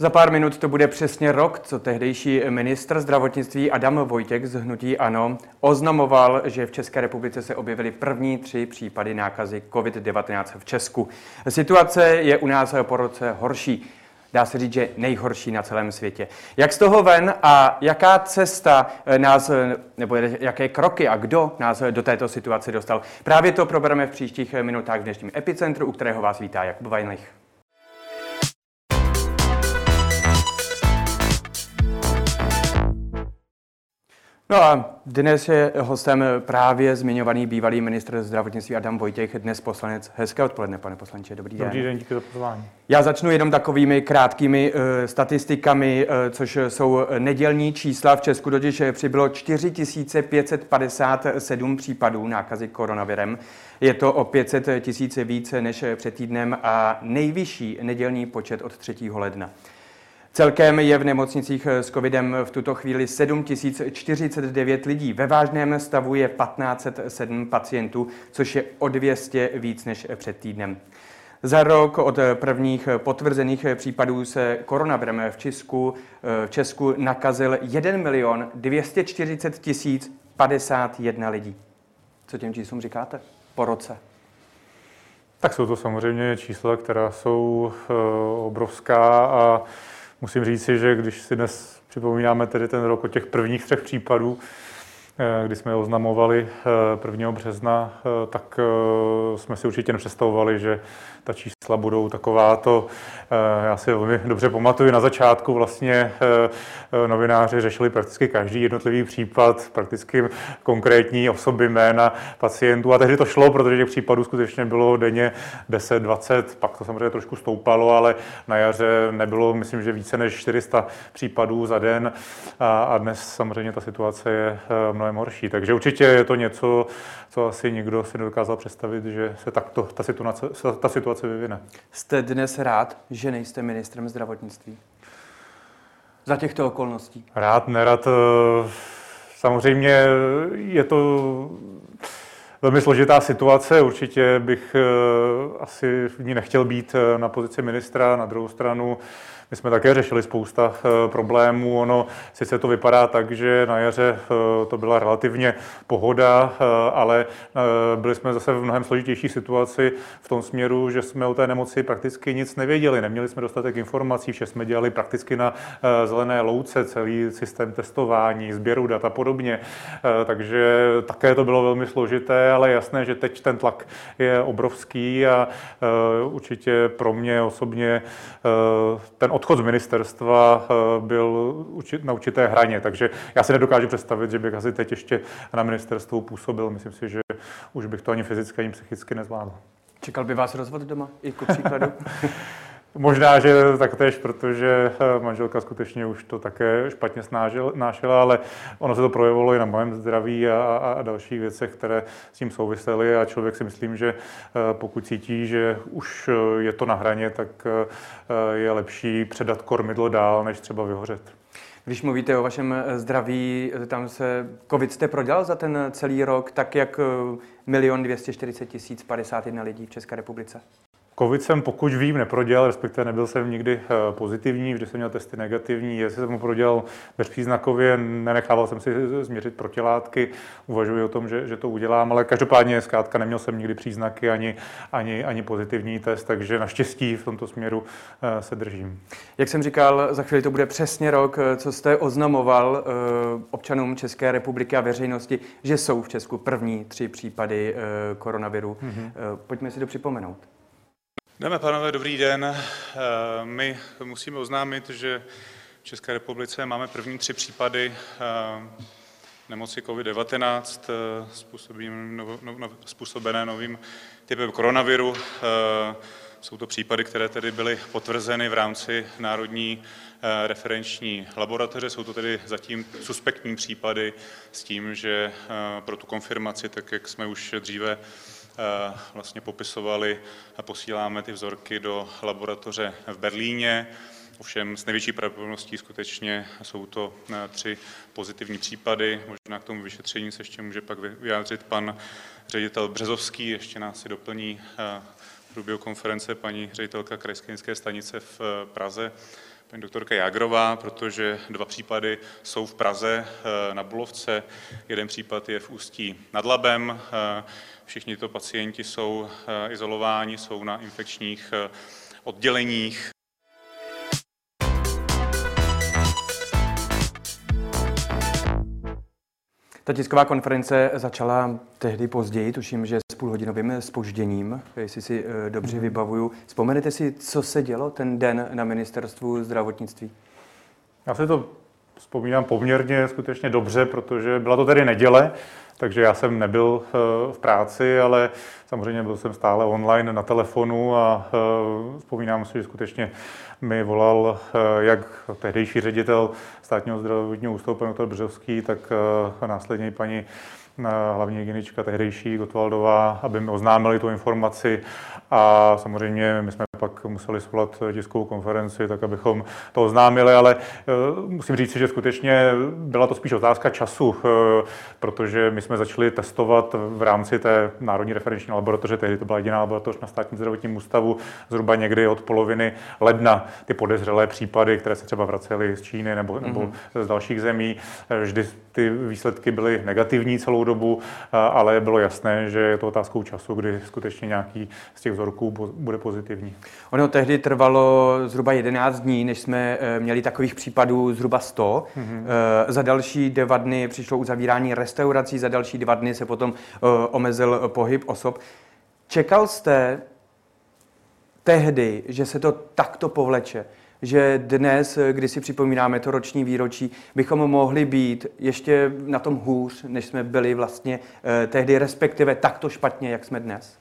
Za pár minut to bude přesně rok, co tehdejší ministr zdravotnictví Adam Vojtěk z Hnutí Ano oznamoval, že v České republice se objevily první tři případy nákazy COVID-19 v Česku. Situace je u nás po roce horší. Dá se říct, že nejhorší na celém světě. Jak z toho ven a jaká cesta nás, nebo jaké kroky a kdo nás do této situace dostal? Právě to probereme v příštích minutách v dnešním epicentru, u kterého vás vítá Jakub Vajnlich. No a dnes je hostem právě zmiňovaný bývalý ministr zdravotnictví Adam Vojtěch, dnes poslanec. Hezké odpoledne, pane poslanče, dobrý den. Dobrý den, díky za pozvání. Já začnu jenom takovými krátkými uh, statistikami, uh, což jsou nedělní čísla. V Česku totiž přibylo 4557 případů nákazy koronavirem. Je to o 500 tisíc více než před týdnem a nejvyšší nedělní počet od 3. ledna. Celkem je v nemocnicích s covidem v tuto chvíli 7049 lidí. Ve vážném stavu je 1507 pacientů, což je o 200 víc než před týdnem. Za rok od prvních potvrzených případů se koronavirem v Česku, v Česku nakazil 1 milion 240 tisíc 51 lidí. Co těm číslům říkáte po roce? Tak jsou to samozřejmě čísla, která jsou uh, obrovská a Musím říci, že když si dnes připomínáme tedy ten rok od těch prvních třech případů, eh, kdy jsme oznamovali 1. Eh, března, eh, tak jsme si určitě nepředstavovali, že ta čísla budou takováto. Eh, já si velmi dobře pamatuju, na začátku vlastně eh, eh, novináři řešili prakticky každý jednotlivý případ, prakticky konkrétní osoby, jména pacientů. A tehdy to šlo, protože těch případů skutečně bylo denně 10, 20, pak to samozřejmě trošku stoupalo, ale na jaře nebylo, myslím, že více než 400 případů za den. A dnes samozřejmě ta situace je mnohem horší. Takže určitě je to něco, co asi nikdo si nedokázal představit, že se takto ta situace, ta situace vyvine. Jste dnes rád, že nejste ministrem zdravotnictví? Za těchto okolností? Rád, nerad. Eh, samozřejmě je to velmi složitá situace. Určitě bych eh, asi v ní nechtěl být eh, na pozici ministra. Na druhou stranu my jsme také řešili spousta eh, problémů. Ono sice to vypadá tak, že na jaře eh, to byla relativně pohoda, eh, ale byli jsme zase v mnohem složitější situaci v tom směru, že jsme o té nemoci prakticky nic nevěděli. Neměli jsme dostatek informací, vše jsme dělali prakticky na zelené louce, celý systém testování, sběru dat a podobně. Takže také to bylo velmi složité, ale jasné, že teď ten tlak je obrovský a určitě pro mě osobně ten odchod z ministerstva eh, byl na určité hraně, takže já si nedokážu představit, že bych asi teď ještě na ministerstvu působil. Myslím si, že už bych to ani fyzicky, ani psychicky nezvládl. Čekal by vás rozvod doma, i ku příkladu? Možná, že taktéž, protože eh, manželka skutečně už to také špatně snášela, ale ono se to projevilo i na mém zdraví a, a, a dalších věcech, které s tím souvisely a člověk si myslím, že eh, pokud cítí, že už eh, je to na hraně, tak je lepší předat kormidlo dál, než třeba vyhořet. Když mluvíte o vašem zdraví, tam se COVID jste prodělal za ten celý rok, tak jak milion 240 tisíc 51 lidí v České republice? Covid jsem, pokud vím, neprodělal, respektive nebyl jsem nikdy eh, pozitivní, vždy jsem měl testy negativní. Jestli jsem ho prodělal bezpříznakově, nenechával jsem si změřit protilátky, uvažuji o tom, že, že to udělám, ale každopádně zkrátka neměl jsem nikdy příznaky ani, ani, ani pozitivní test, takže naštěstí v tomto směru eh, se držím. Jak jsem říkal, za chvíli to bude přesně rok, eh, co jste oznamoval občanům České republiky a veřejnosti, že jsou v Česku první tři případy koronaviru. Mm-hmm. Pojďme si to připomenout. Dámy a pánové, dobrý den. Eh, my musíme oznámit, že v České republice máme první tři případy eh, nemoci COVID-19 eh, způsobené novým typem koronaviru. Jsou to případy, které tedy byly potvrzeny v rámci Národní referenční laboratoře. Jsou to tedy zatím suspektní případy s tím, že pro tu konfirmaci, tak jak jsme už dříve vlastně popisovali a posíláme ty vzorky do laboratoře v Berlíně. Ovšem s největší pravděpodobností skutečně jsou to eh, tři pozitivní případy. Možná k tomu vyšetření se ještě může pak vyjádřit pan ředitel Březovský, ještě nás si doplní eh, v průběhu konference paní ředitelka krajské stanice v Praze, paní doktorka Jágrová, protože dva případy jsou v Praze na Bulovce, jeden případ je v Ústí nad Labem. Všichni to pacienti jsou izolováni, jsou na infekčních odděleních. Ta tisková konference začala tehdy později, tuším, že půlhodinovým spožděním, jestli si eh, dobře mm. vybavuju. Vzpomenete si, co se dělo ten den na ministerstvu zdravotnictví? Já si to vzpomínám poměrně skutečně dobře, protože byla to tedy neděle, takže já jsem nebyl eh, v práci, ale samozřejmě byl jsem stále online na telefonu a eh, vzpomínám si, že skutečně mi volal jak tehdejší ředitel státního zdravotního ústavu, pan Břevský, tak následně paní hlavní hygienička tehdejší Gotwaldová, aby mi oznámili tu informaci. A samozřejmě my jsme pak museli svolat tiskovou konferenci, tak abychom to oznámili, ale eh, musím říct, že skutečně byla to spíš otázka času, eh, protože my jsme začali testovat v rámci té Národní referenční laboratoře, tehdy to byla jediná laboratoř na státním zdravotním ústavu, zhruba někdy od poloviny ledna ty podezřelé případy, které se třeba vracely z Číny nebo, nebo mm-hmm. z dalších zemí. Eh, vždy ty výsledky byly negativní celou dobu, ale bylo jasné, že je to otázkou času, kdy skutečně nějaký z těch vzorků bude pozitivní. Ono tehdy trvalo zhruba 11 dní, než jsme eh, měli takových případů zhruba 100. Mm-hmm. Za další dva dny přišlo uzavírání restaurací, za další dva dny se potom eh, omezil pohyb osob. Čekal jste tehdy, že se to takto povleče? že dnes, kdy si připomínáme to roční výročí, bychom mohli být ještě na tom hůř, než jsme byli vlastně tehdy, respektive takto špatně, jak jsme dnes?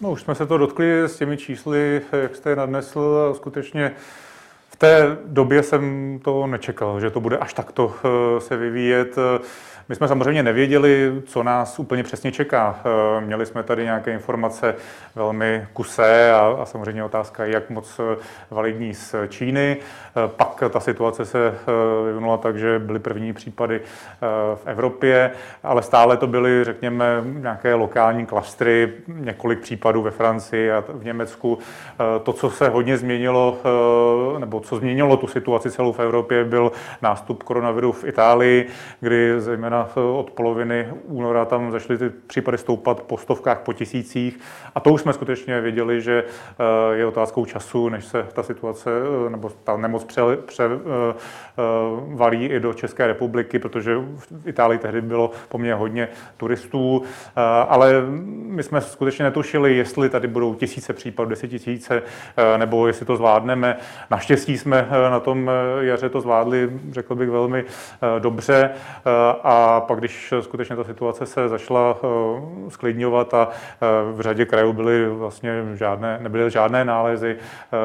No už jsme se to dotkli s těmi čísly, jak jste je nadnesl. Skutečně v té době jsem to nečekal, že to bude až takto eh, se vyvíjet. My jsme samozřejmě nevěděli, co nás úplně přesně čeká. Eh, měli jsme tady nějaké informace velmi kusé a, a samozřejmě otázka, jak moc eh, validní z Číny. Eh, pak ta situace se vyvinula tak, že byly první případy v Evropě, ale stále to byly, řekněme, nějaké lokální klastry, několik případů ve Francii a v Německu. To, co se hodně změnilo, nebo co změnilo tu situaci celou v Evropě, byl nástup koronaviru v Itálii, kdy zejména zejména od poloviny února tam začaly ty případy stoupat po stovkách, po tisících. A to už jsme skutečně věděli, že eh, je otázkou času, než se ta situace eh, nebo ta nemoc převalí pře, eh, i do České republiky, protože v Itálii tehdy bylo poměrně hodně turistů. Ale my jsme skutečně netušili, jestli tady budou tisíce případů, desetitisíce, nebo jestli to zvládneme. Naštěstí jsme na tom jaře to zvládli, řekl bych, velmi dobře. A a pak, když skutečně ta situace se začala eh, sklidňovat a eh, v řadě krajů byly vlastně žádné, nebyly žádné nálezy, eh,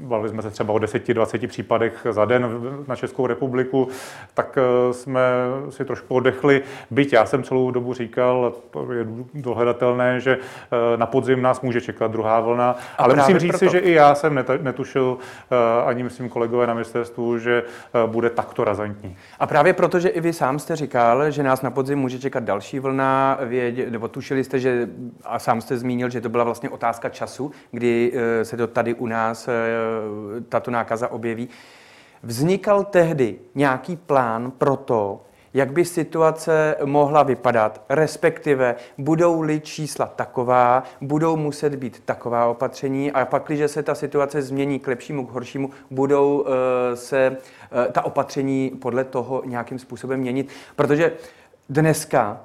bavili jsme se třeba o 10-20 případech za den na Českou republiku, tak jsme si trošku oddechli. Byť já jsem celou dobu říkal, to je dohledatelné, že na podzim nás může čekat druhá vlna, a ale musím říct si, že i já jsem netušil, ani myslím kolegové na ministerstvu, že bude takto razantní. A právě proto, že i vy sám jste říkal, říkal, že nás na podzim může čekat další vlna, vědě, nebo tušili jste, že, a sám jste zmínil, že to byla vlastně otázka času, kdy eh, se to tady u nás eh, tato nákaza objeví. Vznikal tehdy nějaký plán pro to, jak by situace mohla vypadat, respektive budou-li čísla taková, budou muset být taková opatření a pak, když se ta situace změní k lepšímu, k horšímu, budou uh, se uh, ta opatření podle toho nějakým způsobem měnit. Protože dneska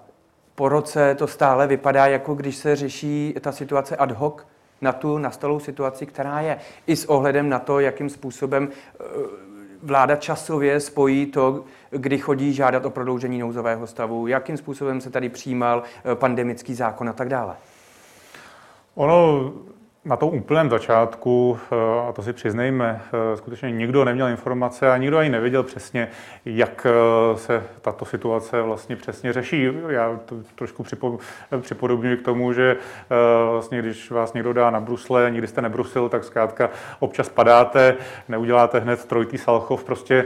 po roce to stále vypadá, jako když se řeší ta situace ad hoc na tu nastalou situaci, která je. I s ohledem na to, jakým způsobem uh, vláda časově spojí to, kdy chodí žádat o prodloužení nouzového stavu, jakým způsobem se tady přijímal eh, pandemický zákon a tak dále? Ono na tom úplném začátku, eh, a to si přiznejme, eh, skutečně nikdo neměl informace a nikdo ani nevěděl přesně, jak eh, se tato situace vlastně přesně řeší. Já to trošku připodobňuji k tomu, že vlastně když vás někdo dá na brusle nikdy jste nebrusil, tak zkrátka občas padáte, neuděláte hned trojitý salchov. Prostě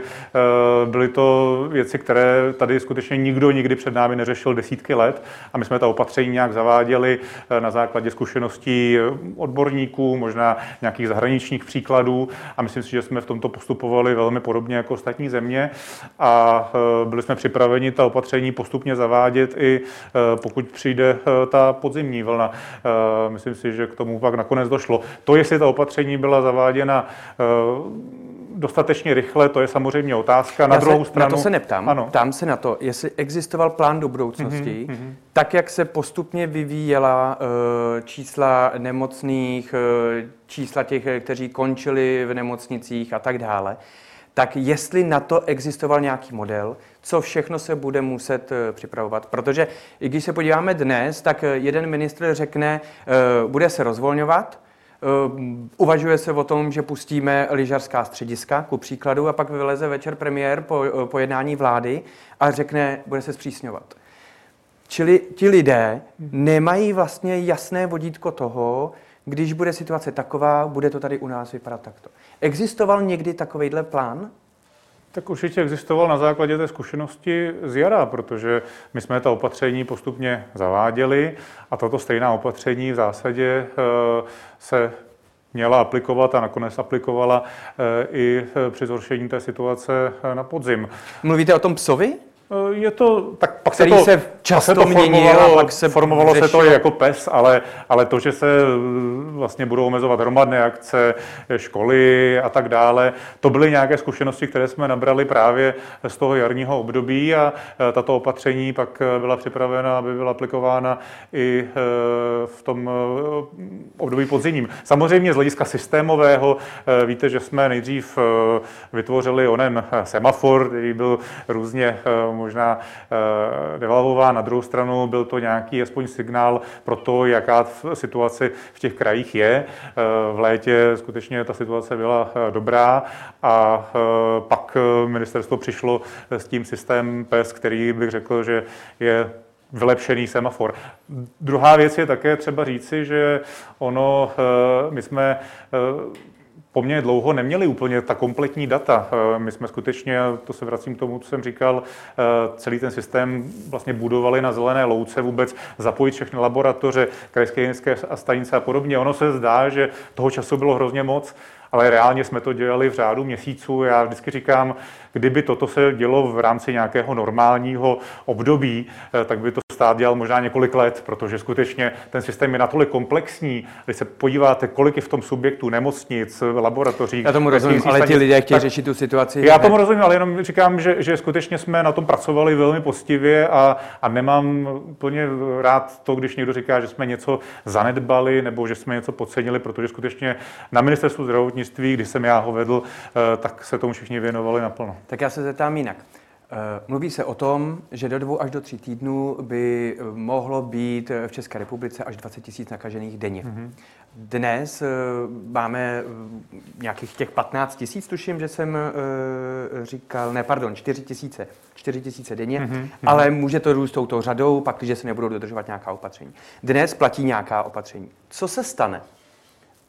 byly to věci, které tady skutečně nikdo nikdy před námi neřešil desítky let a my jsme ta opatření nějak zaváděli na základě zkušeností odborů odborníků, možná nějakých zahraničních příkladů a myslím si, že jsme v tomto postupovali velmi podobně jako ostatní země a byli jsme připraveni ta opatření postupně zavádět i pokud přijde ta podzimní vlna. Myslím si, že k tomu pak nakonec došlo. To, jestli ta opatření byla zaváděna dostatečně rychle, to je samozřejmě otázka. Na Já druhou se, stranu... Na to se neptám. Ano. Ptám se na to, jestli existoval plán do budoucnosti, mm-hmm. tak jak se postupně vyvíjela uh, čísla nemocných, uh, čísla těch, kteří končili v nemocnicích a tak dále, tak jestli na to existoval nějaký model, co všechno se bude muset připravovat. Protože i když se podíváme dnes, tak jeden ministr řekne, uh, bude se rozvolňovat, uvažuje se o tom, že pustíme lyžařská střediska, ku příkladu, a pak vyleze večer premiér po, uh, po jednání vlády a řekne, bude se zpřísňovat. Čili ti lidé nemají vlastně jasné vodítko toho, když bude situace taková, bude to tady u nás vypadat takto. Existoval někdy takovýhle plán? Tak určitě existoval na základě té zkušenosti z jara, protože my jsme ta opatření postupně zaváděli a tato stejná opatření v zásadě eh, se měla aplikovat a nakonec aplikovala eh, i eh, při zhoršení té situace na podzim. Mluvíte o tom psovi? Eh, je to, tak pak Který se to, se často pak se to měnil formovalo, pak se formovalo se to jako pes, ale, ale to, že se eh, vlastně budou omezovat hromadné akce, eh, školy a tak dále, to byly nějaké zkušenosti, které jsme nabrali právě z toho jarního období a tato opatření pak byla připravena, aby byla aplikována i v tom období podzimním. Samozřejmě z hlediska systémového víte, že jsme nejdřív vytvořili onen semafor, který byl různě možná eh, devalvován. Na druhou stranu byl to nějaký aspoň signál pro to, jaká situace v těch krajích je. Eh, v létě skutečně ta situace byla eh, dobrá a pak ministerstvo přišlo s tím systémem PES, který bych řekl, že je vylepšený semafor. Druhá věc je také třeba říci, že ono, my jsme poměrně dlouho neměli úplně ta kompletní data. Eh, my jsme skutečně, to se vracím k tomu, co jsem říkal, eh, celý ten systém vlastně budovali na zelené louce, vůbec zapojit všechny laboratoře, krajské hygienické stanice a podobně. Ono se zdá, že toho času bylo hrozně moc, ale reálně jsme to dělali v řádu měsíců. Já vždycky říkám, kdyby toto se dělo v rámci nějakého normálního období, eh, tak by to stát dělal možná několik let, protože skutečně ten systém je natolik komplexní. Když se podíváte, kolik je v tom subjektu nemocnic, laboratoří. Já tomu rozumím, ale ti lidé chtějí řešit tu situaci. Já tomu rozumím, ale jenom říkám, že, že skutečně jsme na tom pracovali velmi poctivě a, a nemám úplně rád to, když někdo říká, že jsme něco zanedbali nebo že jsme něco podcenili, protože skutečně na ministerstvu zdravotnictví, když jsem já ho vedl, eh, tak se tomu všichni věnovali naplno. Tak já se zeptám jinak. Eh, mluví se o tom, že do dvou až do tří týdnů by eh, mohlo být v České republice až 20 tisíc nakažených denně. Mm-hmm. Dnes eh, máme nějakých těch 15 tisíc, tuším, že jsem říkal, ne, pardon, 4 tisíce, 4 tisíce denně, mm-hmm. ale může to růst touto řadou, pak, když se nebudou dodržovat nějaká opatření. Dnes platí nějaká opatření. Co se stane?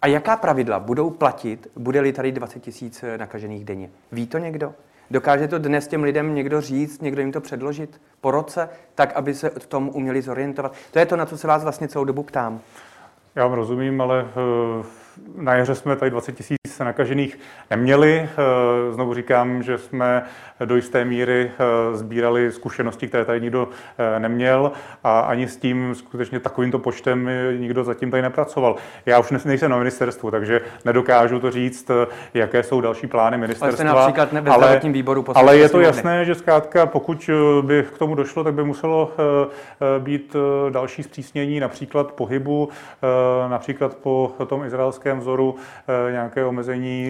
A jaká pravidla budou platit, bude-li tady 20 tisíc nakažených denně? Ví to někdo? Dokáže to dnes těm lidem někdo říct, někdo jim to předložit po roce, tak, aby se v tom uměli zorientovat? To je to, na co se vás vlastně celou dobu ptám. Já vám rozumím, ale eh, na jaře jsme tady 20 tisíc nakažených neměli. Eh, znovu říkám, že jsme do jisté míry eh, sbírali zkušenosti, které tady nikdo neměl a ani s tím skutečně takovýmto počtem nikdo zatím tady nepracoval. Já už nejsem na ministerstvu, takže nedokážu to říct, jaké jsou další plány ministerstva. Ale například ve ale, výboru ale je to jasné, že zkrátka, pokud by k tomu došlo, tak by muselo být další zpřísnění například pohybu, například po tom izraelském vzoru eh, nějaké omezení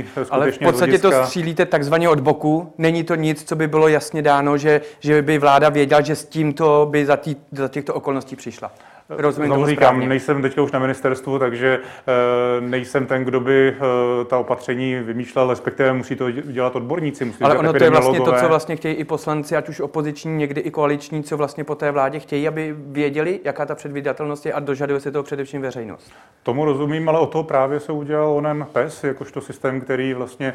skutečně Ale v podstatě hlediska... to střílíte takzvaně od boku. Není to nic, co by bylo jasně dáno, že, že by vláda věděla, že s tímto by za, tý, za těchto okolností přišla. Rozumím Znovu říkám, správně. nejsem teďka už na ministerstvu, takže e, nejsem ten, kdo by e, ta opatření vymýšlel, respektive musí to dělat odborníci. Musí Ale ono to je vlastně to, co vlastně chtějí i poslanci, ať už opoziční, někdy i koaliční, co vlastně po té vládě chtějí, aby věděli, jaká ta předvídatelnost je a dožaduje se toho především veřejnost. Tomu rozumím, ale o to právě se udělal onen PES, jakožto systém, který vlastně e,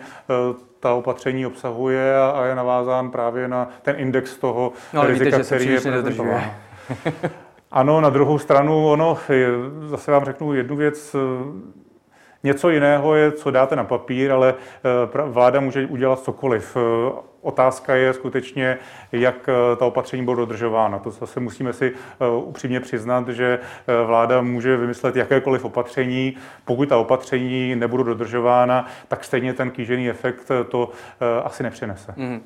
ta opatření obsahuje a, je navázán právě na ten index toho no, ale rizika, víte, že který se je. Ano, na druhou stranu, ono, zase vám řeknu jednu věc, Něco jiného je, co dáte na papír, ale vláda může udělat cokoliv. Otázka je skutečně, jak ta opatření budou dodržována. To zase musíme si upřímně přiznat, že vláda může vymyslet jakékoliv opatření. Pokud ta opatření nebudou dodržována, tak stejně ten kýžený efekt to asi nepřinese. Mm.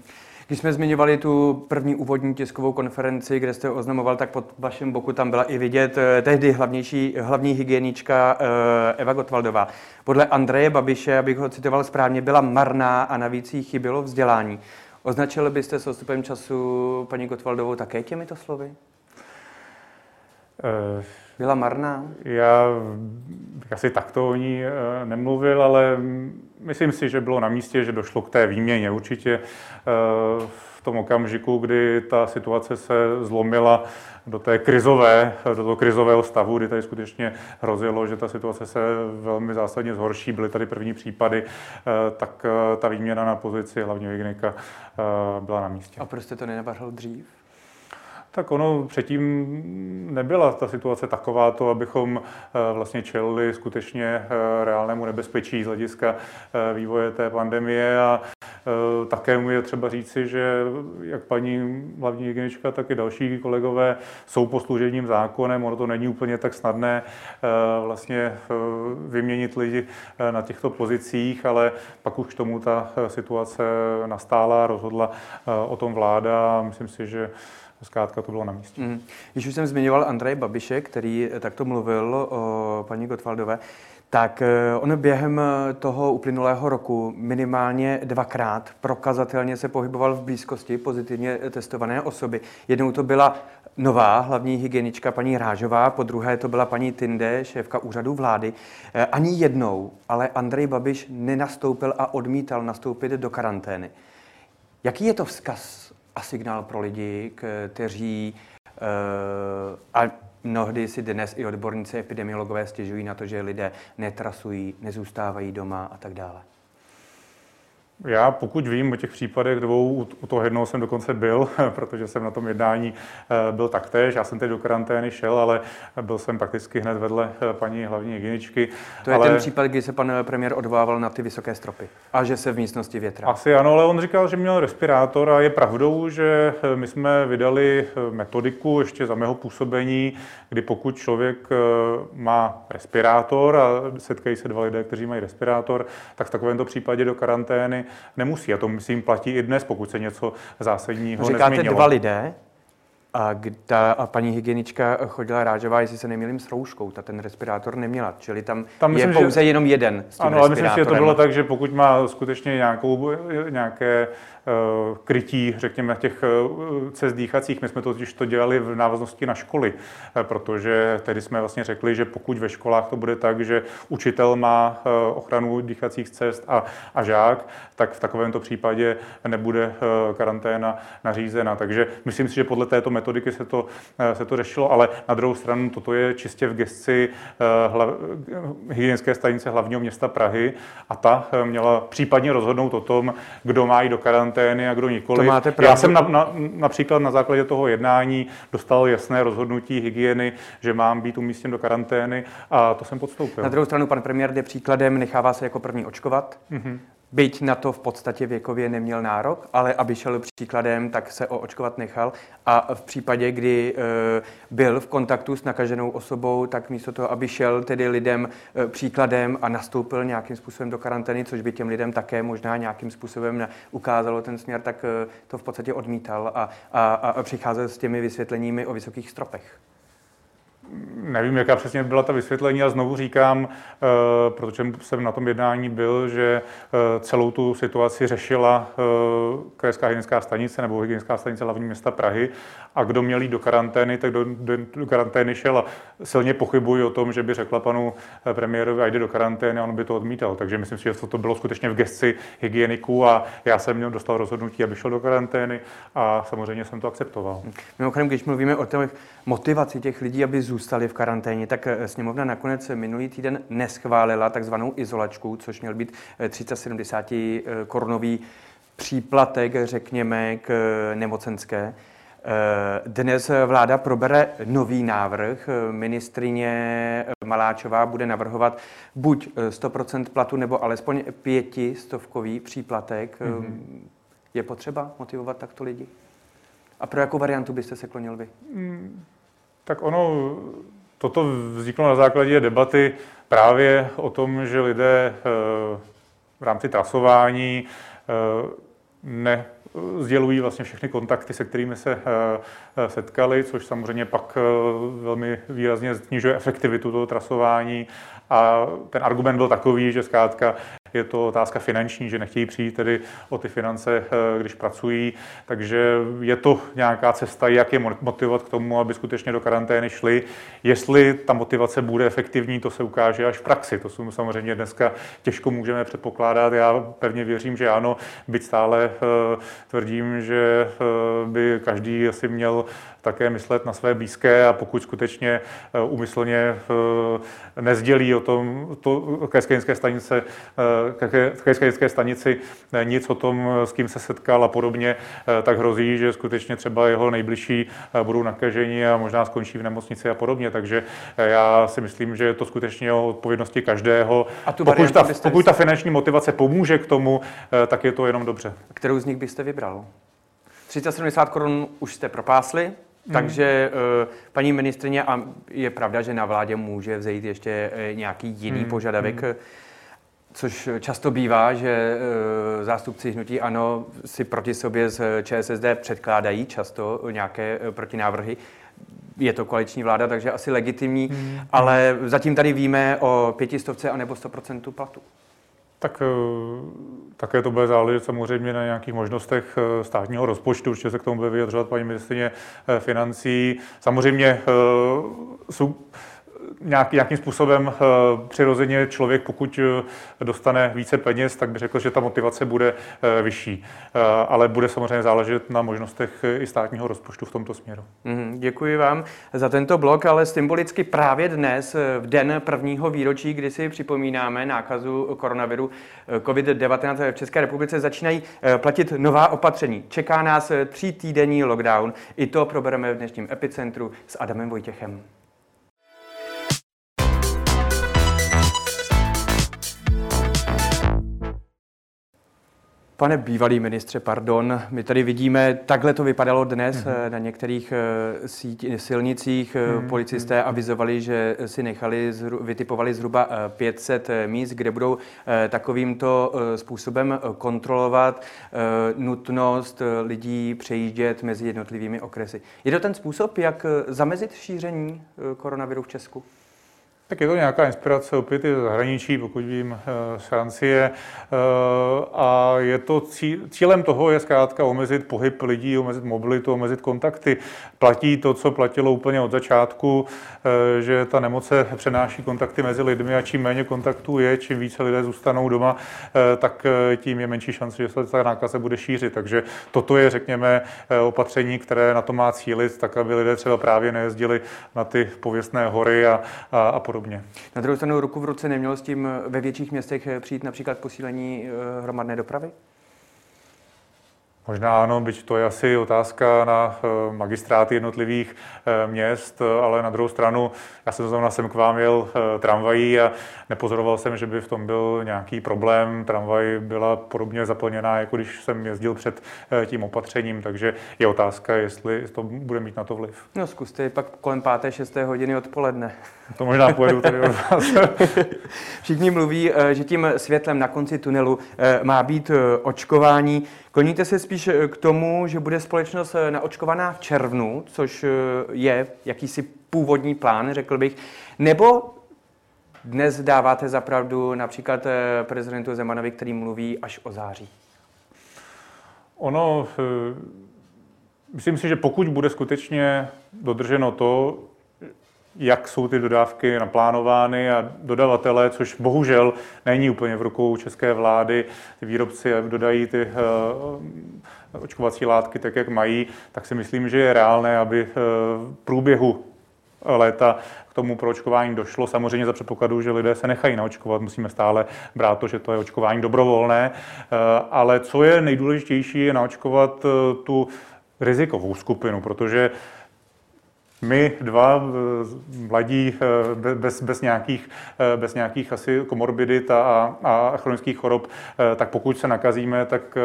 Když jsme zmiňovali tu první úvodní tiskovou konferenci, kde jste oznamoval, tak pod vaším boku tam byla i vidět eh, tehdy hlavnější, hlavní hygienička eh, Eva Gotwaldová. Podle Andreje Babiše, abych ho citoval správně, byla marná a navíc jí chybělo vzdělání. Označili byste s odstupem času paní Gotwaldovou také těmito slovy? Uh... Byla marná? Já bych asi takto o ní nemluvil, ale myslím si, že bylo na místě, že došlo k té výměně. Určitě eh, v tom okamžiku, kdy ta situace se zlomila do té krizové, do toho krizového stavu, kdy tady skutečně hrozilo, že ta situace se velmi zásadně zhorší, byly tady první případy, eh, tak eh, ta výměna na pozici hlavního hygienika byla na místě. A proč jste to nenavrhl dřív? Tak ono předtím nebyla ta situace taková, to, abychom eh, vlastně čelili skutečně eh, reálnému nebezpečí z hlediska eh, vývoje té pandemie a také mu je třeba říci, že jak paní hlavní hygienička, tak i další kolegové jsou poslužením zákonem. Ono to není úplně tak snadné vlastně vyměnit lidi na těchto pozicích, ale pak už k tomu ta situace nastála, rozhodla o tom vláda myslím si, že zkrátka to bylo na místě. Mm. Když už jsem zmiňoval Andrej Babiše, který takto mluvil o paní Gotwaldové, tak eh, on během toho uplynulého roku minimálně dvakrát prokazatelně se pohyboval v blízkosti pozitivně testované osoby. Jednou to byla nová hlavní hygienička paní Rážová, po druhé to byla paní Tinde, šéfka úřadu vlády. Ani jednou ale Andrej Babiš nenastoupil a odmítal nastoupit do karantény. Jaký je to vzkaz a signál pro lidi, kteří eh, a mnohdy si dnes i odborníci epidemiologové stěžují na to, že lidé netrasují, nezůstávají doma a tak dále. Já pokud vím o těch případech dvou, u toho jednoho jsem dokonce byl, protože jsem na tom jednání eh, byl taktéž. Já jsem teď do karantény šel, ale byl jsem prakticky hned vedle eh, paní hlavní hygieničky. To je ale... ten případ, kdy se pan premiér odvolával na ty vysoké stropy a že se v místnosti větrá. Asi ano, ale on říkal, že měl respirátor a je pravdou, že eh, my jsme vydali metodiku ještě za mého působení, kdy pokud člověk má respirátor a setkají se dva lidé, kteří mají respirátor, tak v takovémto případě do karantény nemusí. A to myslím platí i dnes, pokud se něco zásadního Říkáte nezměnilo. dva lidé, a, ta, a paní hygienička chodila rážová, jestli se nemýlím, s rouškou. Ta ten respirátor neměla, čili tam, tam myslím, je pouze že... jenom jeden s tím Ano, ale myslím, že to bylo tak, že pokud má skutečně nějakou, nějaké Eh, krytí, řekněme, těch eh, cest dýchacích. My jsme to totiž to dělali v návaznosti na školy, eh, protože tedy jsme vlastně řekli, že pokud ve školách to bude tak, že učitel má ochranu dýchacích cest a, a žák, tak v takovémto případě nebude karanténa nařízena. Takže myslím si, že podle této metodiky se to, se to řešilo, ale na druhou stranu toto je čistě v gesci hlav, hygienické stanice hlavního města Prahy a ta měla případně rozhodnout o tom, kdo má jít do karantény karantény a kdo nikoli. To máte Já jsem na, na, například na základě toho jednání dostal jasné rozhodnutí hygieny, že mám být umístěn do karantény a to jsem podstoupil. Na druhou stranu pan premiér jde příkladem, nechává se jako první očkovat. Mm-hmm. Byť na to v podstatě věkově neměl nárok, ale aby šel příkladem, tak se očkovat nechal. A v případě, kdy e, byl v kontaktu s nakaženou osobou, tak místo toho, aby šel tedy lidem e, příkladem a nastoupil nějakým způsobem do karantény, což by těm lidem také možná nějakým způsobem ukázalo ten směr, tak e, to v podstatě odmítal a, a, a přicházel s těmi vysvětleními o vysokých stropech. Nevím, jaká přesně byla ta vysvětlení a znovu říkám, eh, protože jsem na tom jednání byl, že eh, celou tu situaci řešila eh, krajská hygienická stanice nebo hygienická stanice hlavní města Prahy a kdo měl jít do karantény, tak do, do, do karantény šel a silně pochybuji o tom, že by řekla panu premiérovi, a jde do karantény a on by to odmítal. Takže myslím si, že to bylo skutečně v gesci hygieniků a já jsem měl dostal rozhodnutí, aby šel do karantény a samozřejmě jsem to akceptoval. Mimochodem, když mluvíme o těch motivaci těch lidí, aby zůstali v karanténě, tak eh, sněmovna nakonec minulý týden neschválila takzvanou izolačku, což měl být 370 eh, eh, korunový příplatek, řekněme, k nemocenské. Dnes vláda probere nový návrh. Ministrině Maláčová bude navrhovat buď 100% platu nebo alespoň pětistovkový příplatek. Mm-hmm. Je potřeba motivovat takto lidi? A pro jakou variantu byste se klonil vy? Mm, tak ono, toto vzniklo na základě debaty právě o tom, že lidé eh, v rámci trasování eh, ne sdělují vlastně všechny kontakty, se kterými se eh, setkali, což samozřejmě pak velmi výrazně snižuje efektivitu toho trasování. A ten argument byl takový, že zkrátka je to otázka finanční, že nechtějí přijít tedy o ty finance, eh, když pracují. Takže je to nějaká cesta, jak je motivovat k tomu, aby skutečně do karantény šli. Jestli ta motivace bude efektivní, to se ukáže až v praxi. To jsou samozřejmě dneska těžko můžeme předpokládat. Já pevně věřím, že ano, byť stále eh, tvrdím, že eh, by každý asi měl také myslet na své blízké a pokud skutečně umyslně nezdělí o tom to krajské stanice krajské stanici nic o tom, s kým se setkal a podobně, eh, tak hrozí, že skutečně třeba jeho nejbližší eh, budou nakaženi a možná skončí v nemocnici a podobně. Takže eh, já si myslím, že je to skutečně o odpovědnosti každého. A tu pokud, ta, pokud ta finanční motivace pomůže k tomu, tak je to jenom dobře. Kterou z nich byste vybral? 370 korun už jste propásli, hmm. takže paní ministrině, a je pravda, že na vládě může vzejít ještě nějaký jiný hmm. požadavek, hmm což často bývá, že eh, zástupci hnutí ANO si proti sobě z ČSSD předkládají často nějaké eh, protinávrhy. Je to koaliční vláda, takže asi legitimní, hmm. ale zatím tady víme o pětistovce a nebo 100% platu. Tak eh, také to bude záležet samozřejmě na nějakých možnostech státního rozpočtu, určitě se k tomu bude vyjadřovat paní ministrině financí. Samozřejmě jsou nějak, nějakým způsobem eh, přirozeně člověk, pokud eh, dostane více peněz, tak by řekl, že ta motivace bude eh, vyšší. Ale bude samozřejmě záležet na možnostech i státního rozpočtu v tomto směru. Mm, děkuji vám za tento blok, ale symbolicky právě dnes, v den prvního výročí, kdy si připomínáme nákazu koronaviru COVID-19 v České republice, začínají platit nová opatření. Čeká nás tří týdenní lockdown. I to probereme v dnešním epicentru s Adamem Vojtěchem. Pane bývalý ministře, pardon, my tady vidíme, takhle to vypadalo dnes mm-hmm. na některých eh, síť, silnicích. Mm-hmm. Policisté avizovali, že si nechali, zhru, vytipovali zhruba 500 míst, kde budou takovýmto způsobem kontrolovat nutnost lidí přejíždět mezi jednotlivými okresy. Je to ten způsob, jak zamezit šíření koronaviru v Česku? Tak je to nějaká inspirace opět i zahraničí, pokud vím, eh, z Francie. Eh, a je to cílem toho je zkrátka omezit pohyb lidí, omezit mobilitu, omezit kontakty. Platí to, co platilo úplně od začátku, eh, že ta nemoc se přenáší kontakty mezi lidmi a čím méně kontaktů je, čím více lidé zůstanou doma, tak tím je menší šance, že se ta nákaza bude šířit. Takže toto je, řekněme, opatření, které na to má cílit, tak aby lidé třeba právě nejezdili na ty pověstné hory a, a, a podobně podobně. Na druhou stranu ruku v ruce nemělo s tím ve větších městech přijít například posílení eh, hromadné dopravy? Možná ano, byť to je asi otázka na eh, magistráty jednotlivých eh, měst, ale na druhou stranu, já jsem zrovna sem k vám jel tramvají a nepozoroval jsem, že by v tom byl nějaký problém. Tramvaj byla podobně zaplněná, jako když jsem jezdil před tím opatřením, takže je otázka, jestli to bude mít na to vliv. No zkuste pak kolem páté, šesté hodiny odpoledne. To možná pojedu tady od vás. Všichni mluví, eh, že tím světlem na konci tunelu eh, má být eh, očkování. Kloníte se spíš k tomu, že bude společnost naočkovaná v červnu, což je jakýsi původní plán, řekl bych, nebo dnes dáváte zapravdu například prezidentu Zemanovi, který mluví až o září? Ono, myslím si, že pokud bude skutečně dodrženo to, jak jsou ty dodávky naplánovány a dodavatele, což bohužel není úplně v rukou české vlády. Ty výrobci dodají ty uh, očkovací látky tak, jak mají, tak si myslím, že je reálné, aby uh, v průběhu léta k tomu proočkování došlo. Samozřejmě za předpokladu, že lidé se nechají naočkovat. Musíme stále brát to, že to je očkování dobrovolné. Ale co je nejdůležitější, je naočkovat tu rizikovou skupinu, protože my dva eh, mladí eh, bez, bez, nějakých, eh, bez nějakých asi komorbidit a, a chronických chorob, tak pokud se nakazíme, tak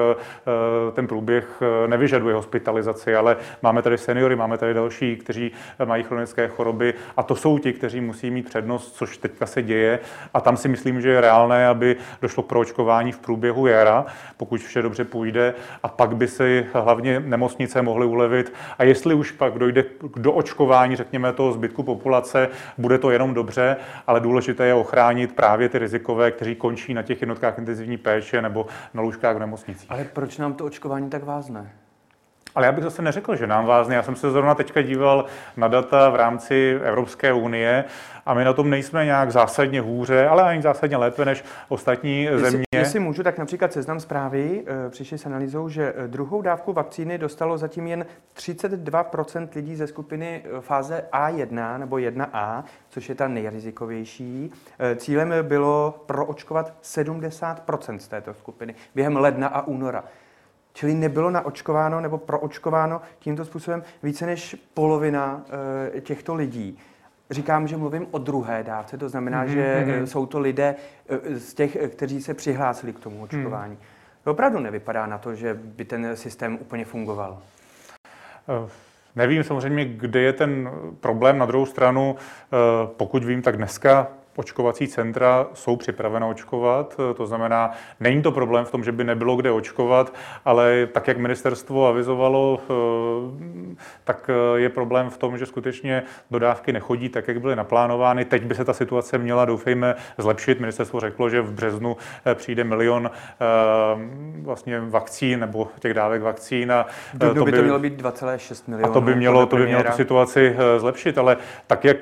ten průběh nevyžaduje hospitalizaci, ale máme tady seniory, máme tady další, kteří mají chronické choroby a to jsou ti, kteří musí mít přednost, což teďka se děje. A tam si myslím, že je reálné, aby došlo k proočkování v průběhu jara, pokud vše dobře půjde a pak by si hlavně nemocnice mohly ulevit. A jestli už pak dojde k doočkování, očkování, řekněme, toho zbytku populace, bude to jenom dobře, ale důležité je ochránit právě ty rizikové, kteří končí na těch jednotkách intenzivní péče nebo na lůžkách v nemocnicích. Ale proč nám to očkování tak vázne? Ale já bych zase neřekl, že nám vázne. Já jsem se zrovna teďka díval na data v rámci Evropské unie a my na tom nejsme nějak zásadně hůře, ale ani zásadně lépe než ostatní jestli, země. Jestli můžu, tak například seznam zprávy e, přišli s analýzou, že eh, druhou dávku vakcíny dostalo zatím jen 32% lidí ze skupiny eh, fáze A1 nebo 1A, což je ta nejrizikovější. E, cílem bylo proočkovat 70% z této skupiny během ledna a února. Čili nebylo naočkováno nebo proočkováno tímto způsobem více než polovina e, těchto lidí. Říkám, že mluvím o druhé dávce, to znamená, mm-hmm. že mm-hmm. jsou to lidé z těch, kteří se přihlásili k tomu očkování. Mm. Opravdu nevypadá na to, že by ten systém úplně fungoval. Nevím samozřejmě, kde je ten problém. Na druhou stranu, pokud vím, tak dneska očkovací centra jsou připravena očkovat. To znamená, není to problém v tom, že by nebylo kde očkovat, ale tak, jak ministerstvo avizovalo, eh, tak eh, je problém v tom, že skutečně dodávky nechodí tak, jak byly naplánovány. Teď by se ta situace měla, doufejme, zlepšit. Ministerstvo řeklo, že v březnu eh, přijde milion vlastně vakcín nebo těch dávek vakcín. A to by to mělo být 2,6 milionů. A to by mělo, to by mělo tu situaci zlepšit, ale tak, jak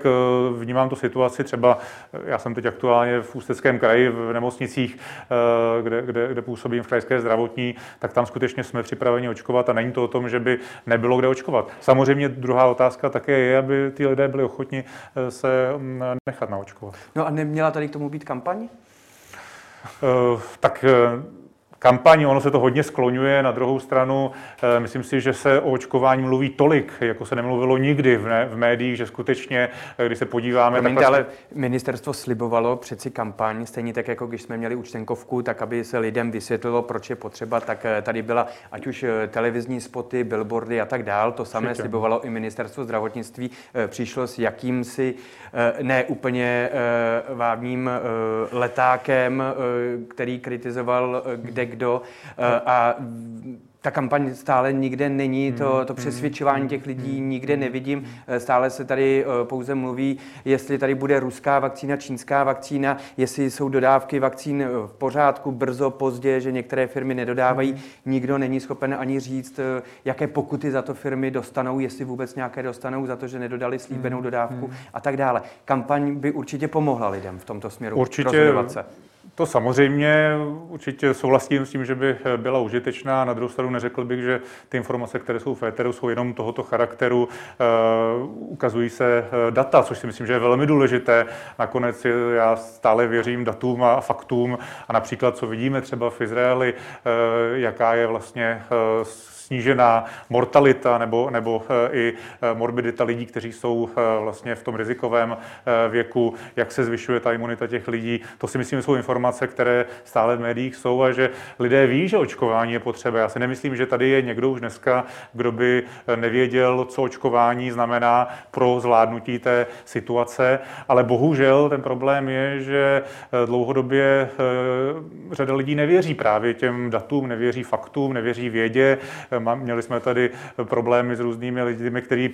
vnímám tu situaci třeba já jsem teď aktuálně v Ústeckém kraji v nemocnicích, eh, kde, kde, kde působím v krajské zdravotní, tak tam skutečně jsme připraveni očkovat a není to o tom, že by nebylo kde očkovat. Samozřejmě druhá otázka také je, aby ty lidé byli ochotni eh, se mm, nechat naočkovat. No a neměla tady k tomu být kampaň? Uh, tak kampaň, ono se to hodně skloňuje. Na druhou stranu, eh, myslím si, že se o očkování mluví tolik, jako se nemluvilo nikdy v, ne, v médiích, že skutečně, eh, když se podíváme... Promiňte, tak ale ministerstvo slibovalo přeci kampaň, stejně tak, jako když jsme měli účtenkovku, tak aby se lidem vysvětlilo, proč je potřeba, tak eh, tady byla ať už televizní spoty, billboardy a tak dál. To samé Určitě. slibovalo i ministerstvo zdravotnictví. Přišlo s jakýmsi ne úplně vábným letákem, který kritizoval kde kdo eh, a ta kampaň stále nikde není, to, hmm, to hmm, přesvědčování těch lidí hmm, nikde nevidím. Eh, stále se tady eh, pouze mluví, jestli tady bude ruská vakcína, čínská vakcína, jestli jsou dodávky vakcín v pořádku, brzo, pozdě, že některé firmy nedodávají. Nikdo není schopen ani říct, jaké pokuty za to firmy dostanou, jestli vůbec nějaké dostanou za to, že nedodali slíbenou dodávku a tak dále. Kampaň by určitě pomohla lidem v tomto směru. Určitě, se. To samozřejmě určitě souhlasím s tím, že by byla užitečná. Na druhou stranu neřekl bych, že ty informace, které jsou v éteru, jsou jenom tohoto charakteru. Uh, ukazují se eh, data, což si myslím, že je velmi důležité. Nakonec já stále věřím datům a faktům. A například, co vidíme třeba v Izraeli, uh, jaká je vlastně snížená mortalita nebo, nebo eh, i eh, morbidita lidí, kteří jsou eh, vlastně v tom rizikovém věku, jak se zvyšuje ta imunita těch lidí. To si myslím, že jsou informace, které stále v médiích jsou a že lidé ví, že očkování je potřeba. Já si nemyslím, že tady je někdo už dneska, kdo by nevěděl, co očkování znamená pro zvládnutí té situace, ale bohužel ten problém je, že dlouhodobě řada lidí nevěří právě těm datům, nevěří faktům, nevěří vědě, Měli jsme tady problémy s různými lidmi, kteří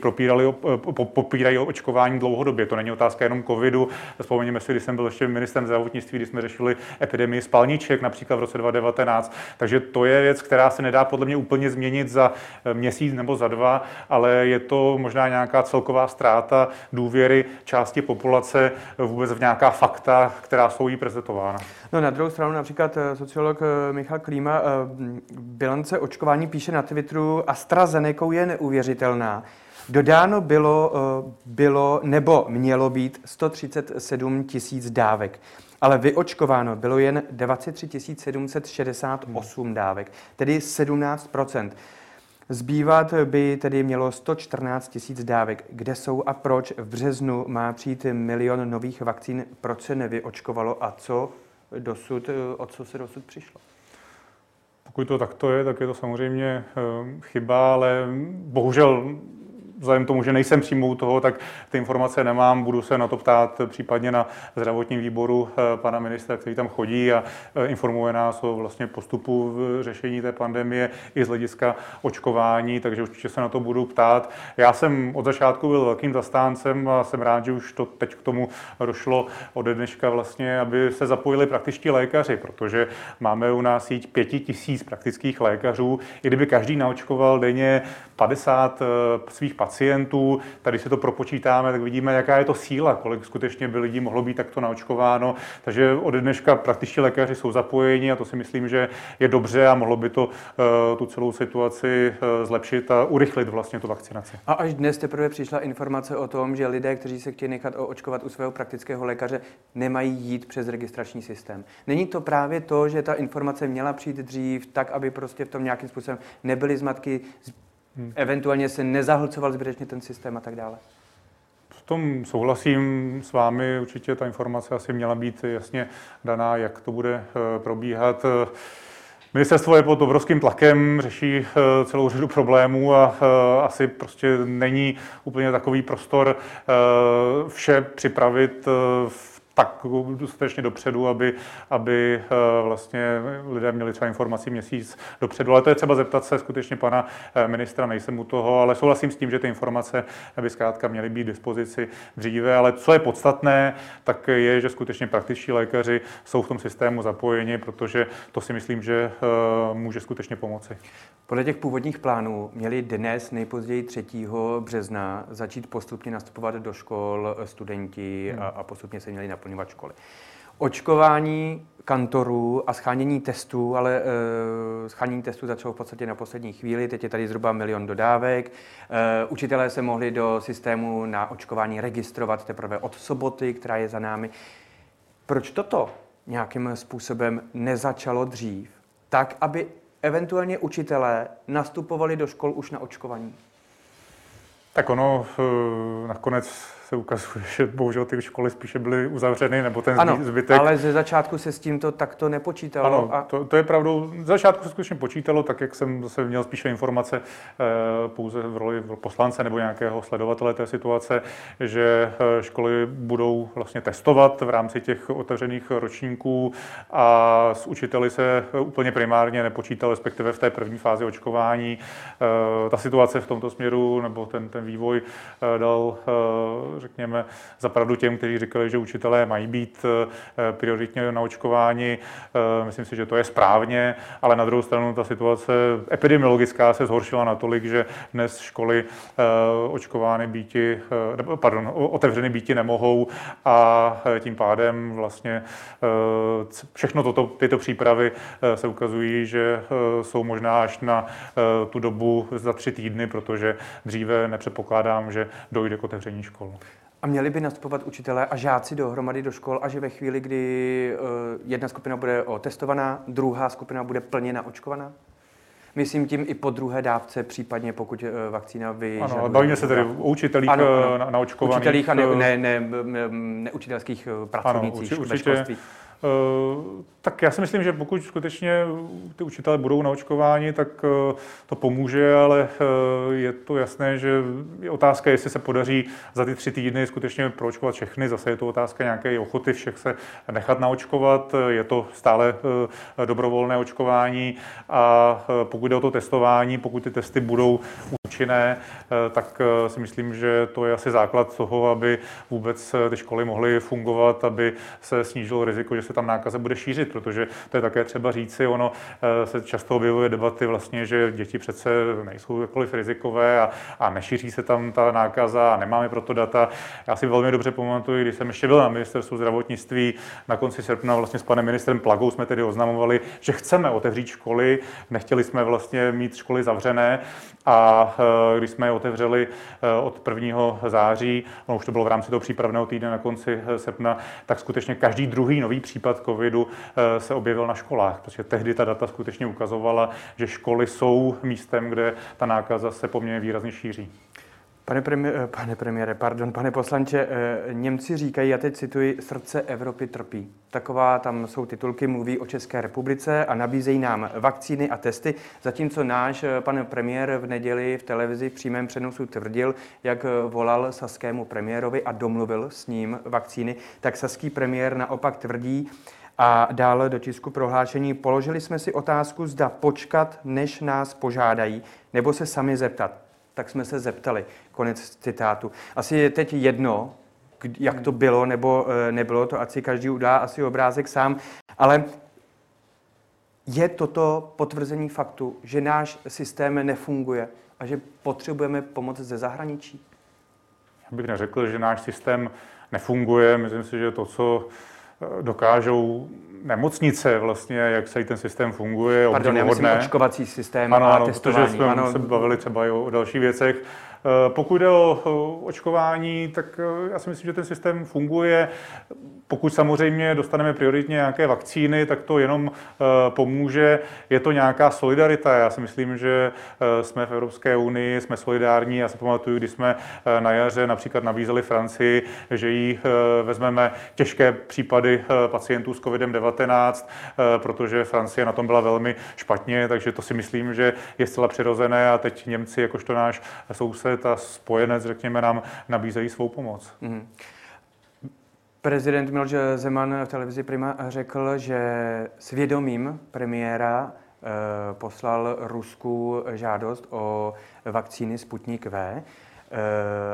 popírají očkování dlouhodobě. To není otázka jenom covidu. Vzpomeňme si, když jsem byl ještě ministrem zdravotnictví, když jsme řešili epidemii spalniček například v roce 2019. Takže to je věc, která se nedá podle mě úplně změnit za eh, měsíc nebo za dva, ale je to možná nějaká celková ztráta důvěry části populace vůbec v nějaká fakta, která jsou jí prezentována. No na druhou stranu například eh, sociolog eh, Michal Klíma bilance očkování píše na Twitteru AstraZeneca je neuvěřitelná. Dodáno bylo, eh, bylo nebo mělo být 137 tisíc dávek, ale vyočkováno bylo jen 23 768 dávek, tedy 17 Zbývat by tedy mělo 114 tisíc dávek. Kde jsou a proč? V březnu má přijít milion nových vakcín. Proč se nevyočkovalo a co dosud, o co se dosud přišlo? Pokud to takto je, tak je to samozřejmě eh, chyba, ale bohužel vzhledem tomu, že nejsem přímo toho, tak ty informace nemám. Budu se na to ptát případně na zdravotním výboru eh, pana ministra, který tam chodí a eh, informuje nás o vlastně postupu v řešení té pandemie i z hlediska očkování, takže určitě se na to budu ptát. Já jsem od začátku byl velkým zastáncem a jsem rád, že už to teď k tomu došlo od dneška vlastně, aby se zapojili praktičtí lékaři, protože máme u nás síť pěti tisíc praktických lékařů. I kdyby každý naočkoval denně 50 eh, svých pacientů, tady si to propočítáme, tak vidíme, jaká je to síla, kolik skutečně by lidí mohlo být takto naočkováno. Takže od dneška praktičtí lékaři jsou zapojeni a to si myslím, že je dobře a mohlo by to uh, tu celou situaci uh, zlepšit a urychlit vlastně tu vakcinaci. A až dnes teprve přišla informace o tom, že lidé, kteří se chtějí nechat očkovat u svého praktického lékaře, nemají jít přes registrační systém. Není to právě to, že ta informace měla přijít dřív, tak, aby prostě v tom nějakým způsobem nebyly zmatky, hmm. eventuálně se nezahlcoval zbytečně ten systém a tak dále. V tom souhlasím s vámi, určitě ta informace asi měla být jasně daná, jak to bude eh, probíhat. Ministerstvo je pod obrovským tlakem, řeší eh, celou řadu problémů a eh, asi prostě není úplně takový prostor vše připravit v tak dostatečně dopředu, aby, aby eh, vlastně lidé měli třeba informací měsíc dopředu. Ale to je třeba zeptat se skutečně pana eh, ministra, nejsem u toho, ale souhlasím s tím, že ty informace by zkrátka měly být k dispozici dříve. Ale co je podstatné, tak je, že skutečně praktičtí lékaři jsou v tom systému zapojeni, protože to si myslím, že eh, může skutečně pomoci. Podle těch původních plánů měli dnes nejpozději 3. března začít postupně nastupovat do škol studenti hmm. a, a postupně se měli naplňovat školy. Očkování kantorů a schánění testů, ale e, schánění testů začalo v podstatě na poslední chvíli, teď je tady zhruba milion dodávek. E, učitelé se mohli do systému na očkování registrovat teprve od soboty, která je za námi. Proč toto nějakým způsobem nezačalo dřív, tak aby eventuálně učitelé nastupovali do škol už na očkovaní? Tak ono eh, nakonec se ukazuje, že bohužel ty školy spíše byly uzavřeny, nebo ten ano, zbytek. ale ze začátku se s tímto takto nepočítalo. Ano, a... to, to je pravdou. Ze začátku se skutečně počítalo, tak jak jsem zase měl spíše informace eh, pouze v roli poslance nebo nějakého sledovatele té situace, že eh, školy budou vlastně testovat v rámci těch otevřených ročníků a s učiteli se úplně primárně nepočítal, respektive v té první fázi očkování. Eh, ta situace v tomto směru nebo ten, ten vývoj dal řekněme, zapravdu těm, kteří říkali, že učitelé mají být eh, prioritně naočkováni. Eh, myslím si, že to je správně, ale na druhou stranu ta situace epidemiologická se zhoršila natolik, že dnes školy eh, očkovány býti, pardon, otevřeny býti nemohou a tím pádem vlastně všechno toto, tyto přípravy se ukazují, že jsou možná až na tu dobu za tři týdny, protože dříve nepředpokládám, že dojde k otevření škol. A měli by nastupovat učitelé a žáci dohromady do škol a že ve chvíli, kdy uh, jedna skupina bude otestovaná, druhá skupina bude plně naočkovaná? Myslím tím i po druhé dávce, případně pokud uh, vakcína vyžaduje. Ano, bavíme se tedy o učitelích ano, ano. Na, naočkovaných. Učitelích a ne, ne, ne, ne, neučitelských pracovnících ano, určitě, ve školství. Eh, tak já si myslím, že pokud skutečně ty učitelé budou naočkováni, tak eh, to pomůže, ale eh, je to jasné, že je otázka, jestli se podaří za ty tři týdny skutečně proočkovat všechny. Zase je to otázka nějaké ochoty všech se nechat naočkovat. Je to stále dobrovolné očkování a pokud jde o to testování, pokud ty testy budou účinné, tak si myslím, že to je asi základ toho, aby vůbec ty školy mohly fungovat, aby se snížilo riziko, že se tam nákaza bude šířit, protože to je také třeba říci, ono eh, se často objevuje debaty vlastně, že děti přece nejsou jakkoliv rizikové a, a nešíří se tam ta nákaza a nemáme proto data. Já si velmi dobře pamatuju, když jsem ještě byl na ministerstvu zdravotnictví, na konci srpna vlastně s panem ministrem Plagou jsme tedy oznamovali, že chceme otevřít školy, nechtěli jsme vlastně mít školy zavřené a když jsme je otevřeli od 1. září, no už to bylo v rámci toho přípravného týdne na konci srpna, tak skutečně každý druhý nový případ covidu se objevil na školách, protože tehdy ta data skutečně ukazovala, že školy jsou místem, kde ta nákaza se poměrně výrazně šíří. Pane, premiére, pane premiére, pardon, pane poslanče, eh, Němci říkají, já teď cituji, srdce Evropy trpí. Taková tam jsou titulky, mluví o České republice a nabízejí nám vakcíny a testy, zatímco náš eh, pan premiér v neděli v televizi v přímém přenosu tvrdil, jak eh, volal saskému premiérovi a domluvil s ním vakcíny, tak saský premiér naopak tvrdí, a dále do tisku prohlášení položili jsme si otázku, zda počkat, než nás požádají, nebo se sami zeptat tak jsme se zeptali. Konec citátu. Asi je teď jedno, jak to bylo nebo eh, nebylo, to ať si každý udá asi obrázek sám, ale je toto potvrzení faktu, že náš systém nefunguje a že potřebujeme pomoc ze zahraničí? Já bych neřekl, že náš systém nefunguje. Myslím si, že to, co dokážou nemocnice vlastně, jak se ten systém funguje. Pardon, já myslím očkovací systém ano, a ano, testování. Protože jsme ano. se bavili třeba i o dalších věcech. Eh, pokud jde o očkování, tak eh, já si myslím, že ten systém funguje. Pokud samozřejmě dostaneme prioritně nějaké vakcíny, tak to jenom eh, pomůže. Je to nějaká solidarita. Já si myslím, že jsme v Evropské unii, jsme solidární. Já si pamatuju, když jsme na jaře například nabízeli Francii, že jí vezmeme těžké případy pacientů s COVID-19, protože Francie na tom byla velmi špatně, takže to si myslím, že je zcela přirozené a teď Němci, jakožto náš soused, ta spojenec, řekněme, nám nabízejí svou pomoc. Mm-hmm. Prezident Miloš Zeman v televizi Prima řekl, že svědomím premiéra eh, poslal Rusku žádost o vakcíny Sputnik V. Eh,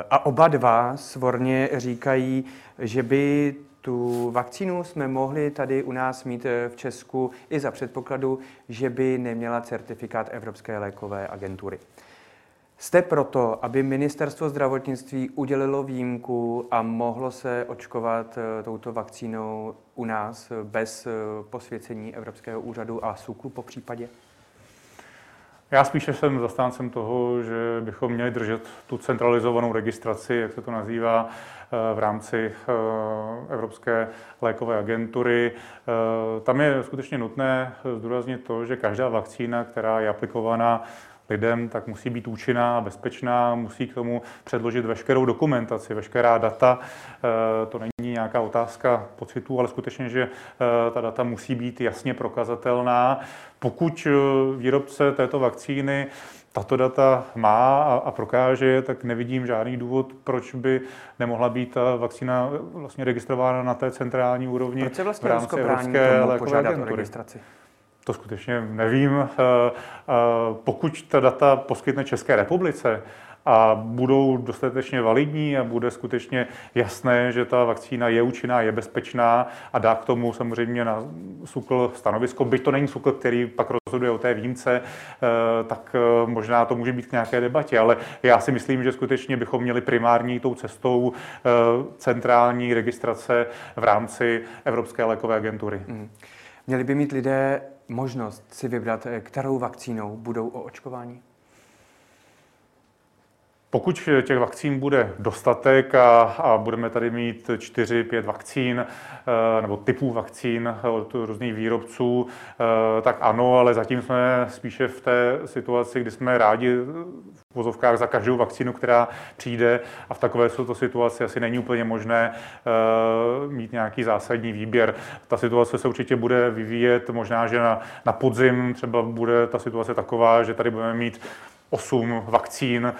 a oba dva svorně říkají, že by tu vakcínu jsme mohli tady u nás mít eh, v Česku i za předpokladu, že by neměla certifikát Evropské lékové agentury. Jste proto, aby ministerstvo zdravotnictví udělilo výjimku a mohlo se očkovat eh, touto vakcínou u nás bez eh, posvěcení Evropského úřadu a SUKLu po případě? Já spíše jsem zastáncem toho, že bychom měli držet tu centralizovanou registraci, jak se to nazývá, eh, v rámci Evropské lékové agentury. Tam je skutečně nutné zdůraznit to, že každá vakcína, která je aplikovaná lidem, tak musí být účinná, bezpečná, musí k tomu předložit veškerou dokumentaci, veškerá data. Eh, to není nějaká otázka pocitů, ale skutečně, že eh, ta data musí být jasně prokazatelná. Pokud eh, výrobce této vakcíny tato data má a, prokáže je, tak nevidím žádný důvod, proč by nemohla být ta vakcína vlastně registrována na té centrální úrovni proč se vlastně v rámci Evropské lékové agentury. registraci? To skutečně nevím. Eh, eh, pokud ta data poskytne České republice, a budou dostatečně validní a bude skutečně jasné, že ta vakcína je účinná, je bezpečná a dá k tomu samozřejmě na SUKL stanovisko. Byť to není SUKL, který pak rozhoduje o té výjimce, eh, tak možná to může být k nějaké debatě, ale já si myslím, že skutečně bychom měli primární tou cestou centrální registrace v rámci Evropské lékové agentury. Mm. Měli by mít lidé možnost si vybrat, eh, kterou vakcínou budou o očkování? Pokud těch vakcín bude dostatek a, a budeme tady mít 4-5 vakcín eh, nebo typů vakcín od různých výrobců, eh, tak ano, ale zatím jsme spíše v té situaci, kdy jsme rádi v vozovkách za každou vakcínu, která přijde a v takové to situaci asi není úplně možné mít nějaký zásadní výběr. Ta situace se určitě bude vyvíjet, možná, že na, na podzim třeba bude ta situace taková, že tady budeme mít 8 vakcín,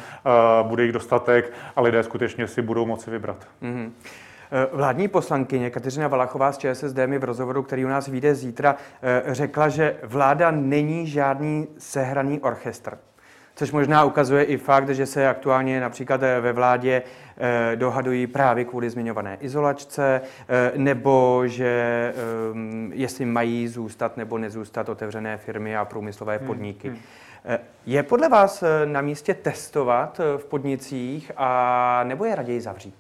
bude jich dostatek a lidé skutečně si budou moci vybrat. Mm-hmm. Vládní poslankyně Kateřina Valachová z ČSSD mi v rozhovoru, který u nás vyjde zítra, e, řekla, že vláda není žádný sehraný orchestr. Což možná ukazuje i fakt, že se aktuálně například ve vládě dohadují právě kvůli zmiňované izolačce, nebo že jestli mají zůstat nebo nezůstat otevřené firmy a průmyslové hmm, podniky. Hmm. Je podle vás eh, na místě testovat eh, v podnicích a nebo je raději zavřít?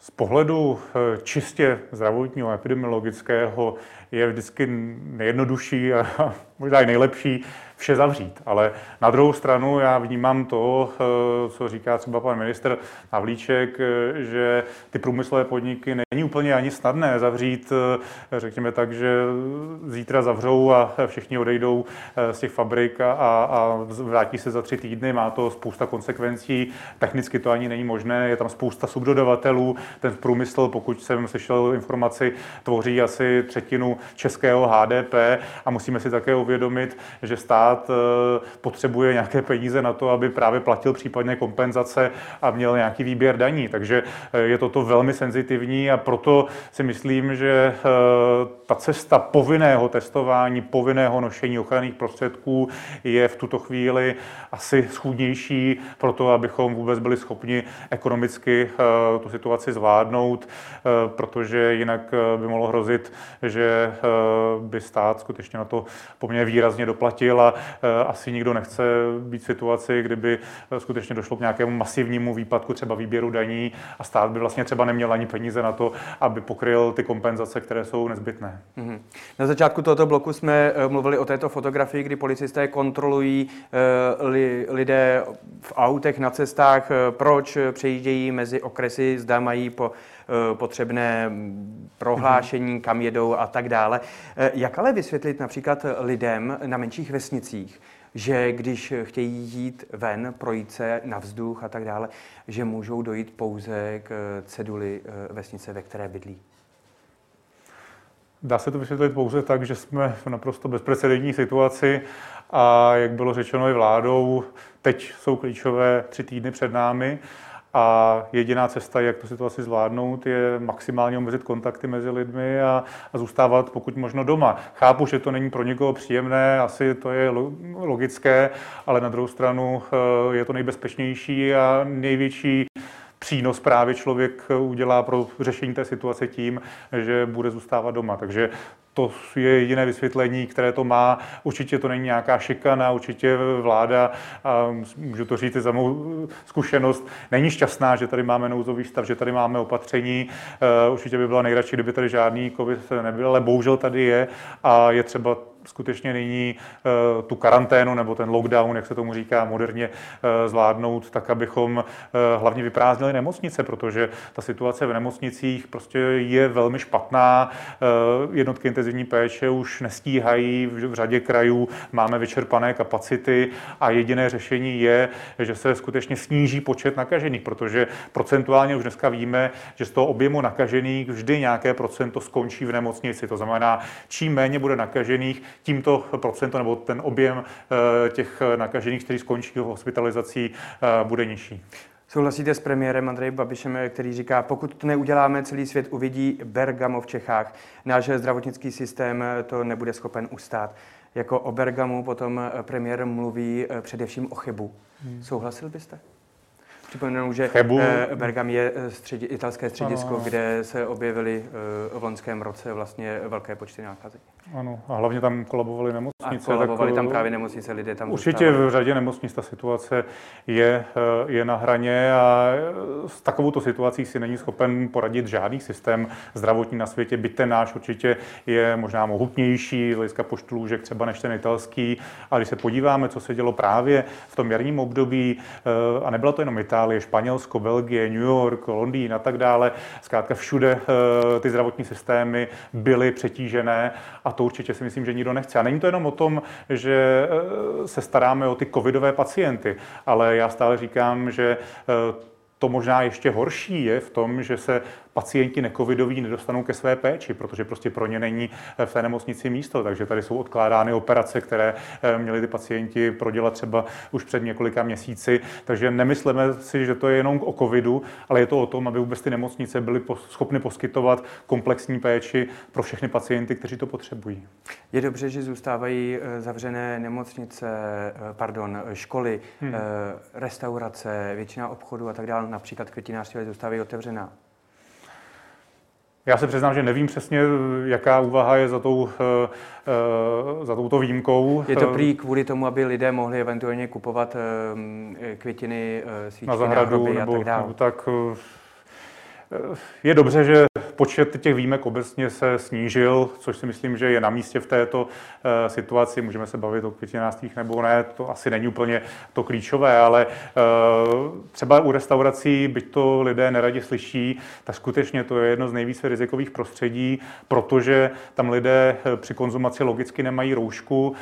Z pohledu eh, čistě zdravotního epidemiologického je vždycky nejjednodušší a možná i nejlepší vše zavřít. Ale na druhou stranu já vnímám to, co říká třeba pan minister Havlíček, že ty průmyslové podniky není úplně ani snadné zavřít, řekněme tak, že zítra zavřou a všichni odejdou z těch fabrik a, a vrátí se za tři týdny. Má to spousta konsekvencí. Technicky to ani není možné. Je tam spousta subdodavatelů. Ten průmysl, pokud jsem slyšel informaci, tvoří asi třetinu českého HDP a musíme si také uvědomit, že stát eh, potřebuje nějaké peníze na to, aby právě platil případně kompenzace a měl nějaký výběr daní. Takže eh, je toto velmi senzitivní a proto si myslím, že eh, ta cesta povinného testování, povinného nošení ochranných prostředků je v tuto chvíli asi schůdnější pro to, abychom vůbec byli schopni ekonomicky tu situaci zvládnout, protože jinak by mohlo hrozit, že by stát skutečně na to poměrně výrazně doplatil a asi nikdo nechce být v situaci, kdyby skutečně došlo k nějakému masivnímu výpadku třeba výběru daní a stát by vlastně třeba neměl ani peníze na to, aby pokryl ty kompenzace, které jsou nezbytné. Mm-hmm. Na začátku tohoto bloku jsme eh, mluvili o této fotografii, kdy policisté kontrolují eh, li, lidé v autech na cestách, eh, proč přejíždějí mezi okresy, zda mají po potřebné prohlášení, kam jedou a tak dále. Jak ale vysvětlit například lidem na menších vesnicích, že když chtějí jít ven, projít se na vzduch a tak dále, že můžou dojít pouze k ceduli vesnice, ve které bydlí? Dá se to vysvětlit pouze tak, že jsme v naprosto bezprecedentní situaci a jak bylo řečeno i vládou, teď jsou klíčové tři týdny před námi a jediná cesta, jak tu situaci zvládnout, je maximálně omezit kontakty mezi lidmi a, a zůstávat pokud možno doma. Chápu, že to není pro někoho příjemné, asi to je logické, ale na druhou stranu eh, je to nejbezpečnější a největší přínos právě člověk udělá pro řešení té situace tím, že bude zůstávat doma. Takže to je jediné vysvětlení, které to má. Určitě to není nějaká šikana, určitě vláda, a můžu to říct za mou zkušenost, není šťastná, že tady máme nouzový stav, že tady máme opatření. Eh, určitě by byla nejradši, kdyby tady žádný covid nebyl, ale bohužel tady je a je třeba skutečně nyní eh, tu karanténu nebo ten lockdown, jak se tomu říká moderně, eh, zvládnout tak, abychom eh, hlavně vyprázdnili nemocnice, protože ta situace v nemocnicích prostě je velmi špatná. Jednotky intenzivní péče už nestíhají, v řadě krajů máme vyčerpané kapacity a jediné řešení je, že se skutečně sníží počet nakažených, protože procentuálně už dneska víme, že z toho objemu nakažených vždy nějaké procento skončí v nemocnici. To znamená, čím méně bude nakažených, tímto procento nebo ten objem eh, těch nakažených, kteří skončí hospitalizací, eh, bude nižší. Souhlasíte s premiérem Andrej Babišem, který říká, pokud to neuděláme, celý svět uvidí Bergamo v Čechách. Náš zdravotnický systém to nebude schopen ustát. Jako o Bergamu potom premiér mluví eh, především o chybu. Hmm. Souhlasil byste? Připomenu, že Chebu. Eh, Bergam je eh, středi, italské středisko, ano. kde se objevily eh, v loňském roce vlastně velké počty nákazy. Ano, a hlavně tam kolabovali nemocnice. A kolabovali tak, tam právě nemocnice, lidé tam Určitě zůstávali. v řadě nemocnic ta situace je, je na hraně a s takovouto situací si není schopen poradit žádný systém zdravotní na světě, byť ten náš určitě je možná mohutnější z hlediska počtu lůžek třeba než ten italský. A když se podíváme, co se dělo právě v tom jarním období, a nebyla to jenom Itálie, Itálie, Španělsko, Belgie, New York, Londýn a tak dále. Zkrátka všude eh, ty zdravotní systémy byly přetížené a to určitě si myslím, že nikdo nechce. A není to jenom o tom, že eh, se staráme o ty covidové pacienty, ale já stále říkám, že eh, to možná ještě horší je v tom, že se pacienti necovidoví nedostanou ke své péči, protože prostě pro ně není eh, v té nemocnici místo. Takže tady jsou odkládány operace, které eh, měli ty pacienti prodělat třeba už před několika měsíci. Takže nemyslíme si, že to je jenom o covidu, ale je to o tom, aby vůbec ty nemocnice byly schopny poskytovat komplexní péči pro všechny pacienty, kteří to potřebují. Je dobře, že zůstávají eh, zavřené nemocnice, pardon, školy, hmm. restaurace, většina obchodů a tak dále, například květinářství zůstávají otevřená. Já se přiznám, že nevím přesně, jaká úvaha je za, tou, eh, eh, za touto výjimkou. Je to prý kvůli tomu, aby lidé mohli eventuálně kupovat eh, květiny, svíčky na zahradu nebo, a tak dále. Nebo tak je dobře, že počet těch výjimek obecně se snížil, což si myslím, že je na místě v této uh, situaci. Můžeme se bavit o pětináctých nebo ne, to asi není úplně to klíčové, ale uh, třeba u restaurací, byť to lidé neradi slyší, tak skutečně to je jedno z nejvíce rizikových prostředí, protože tam lidé eh, při konzumaci logicky nemají roušku,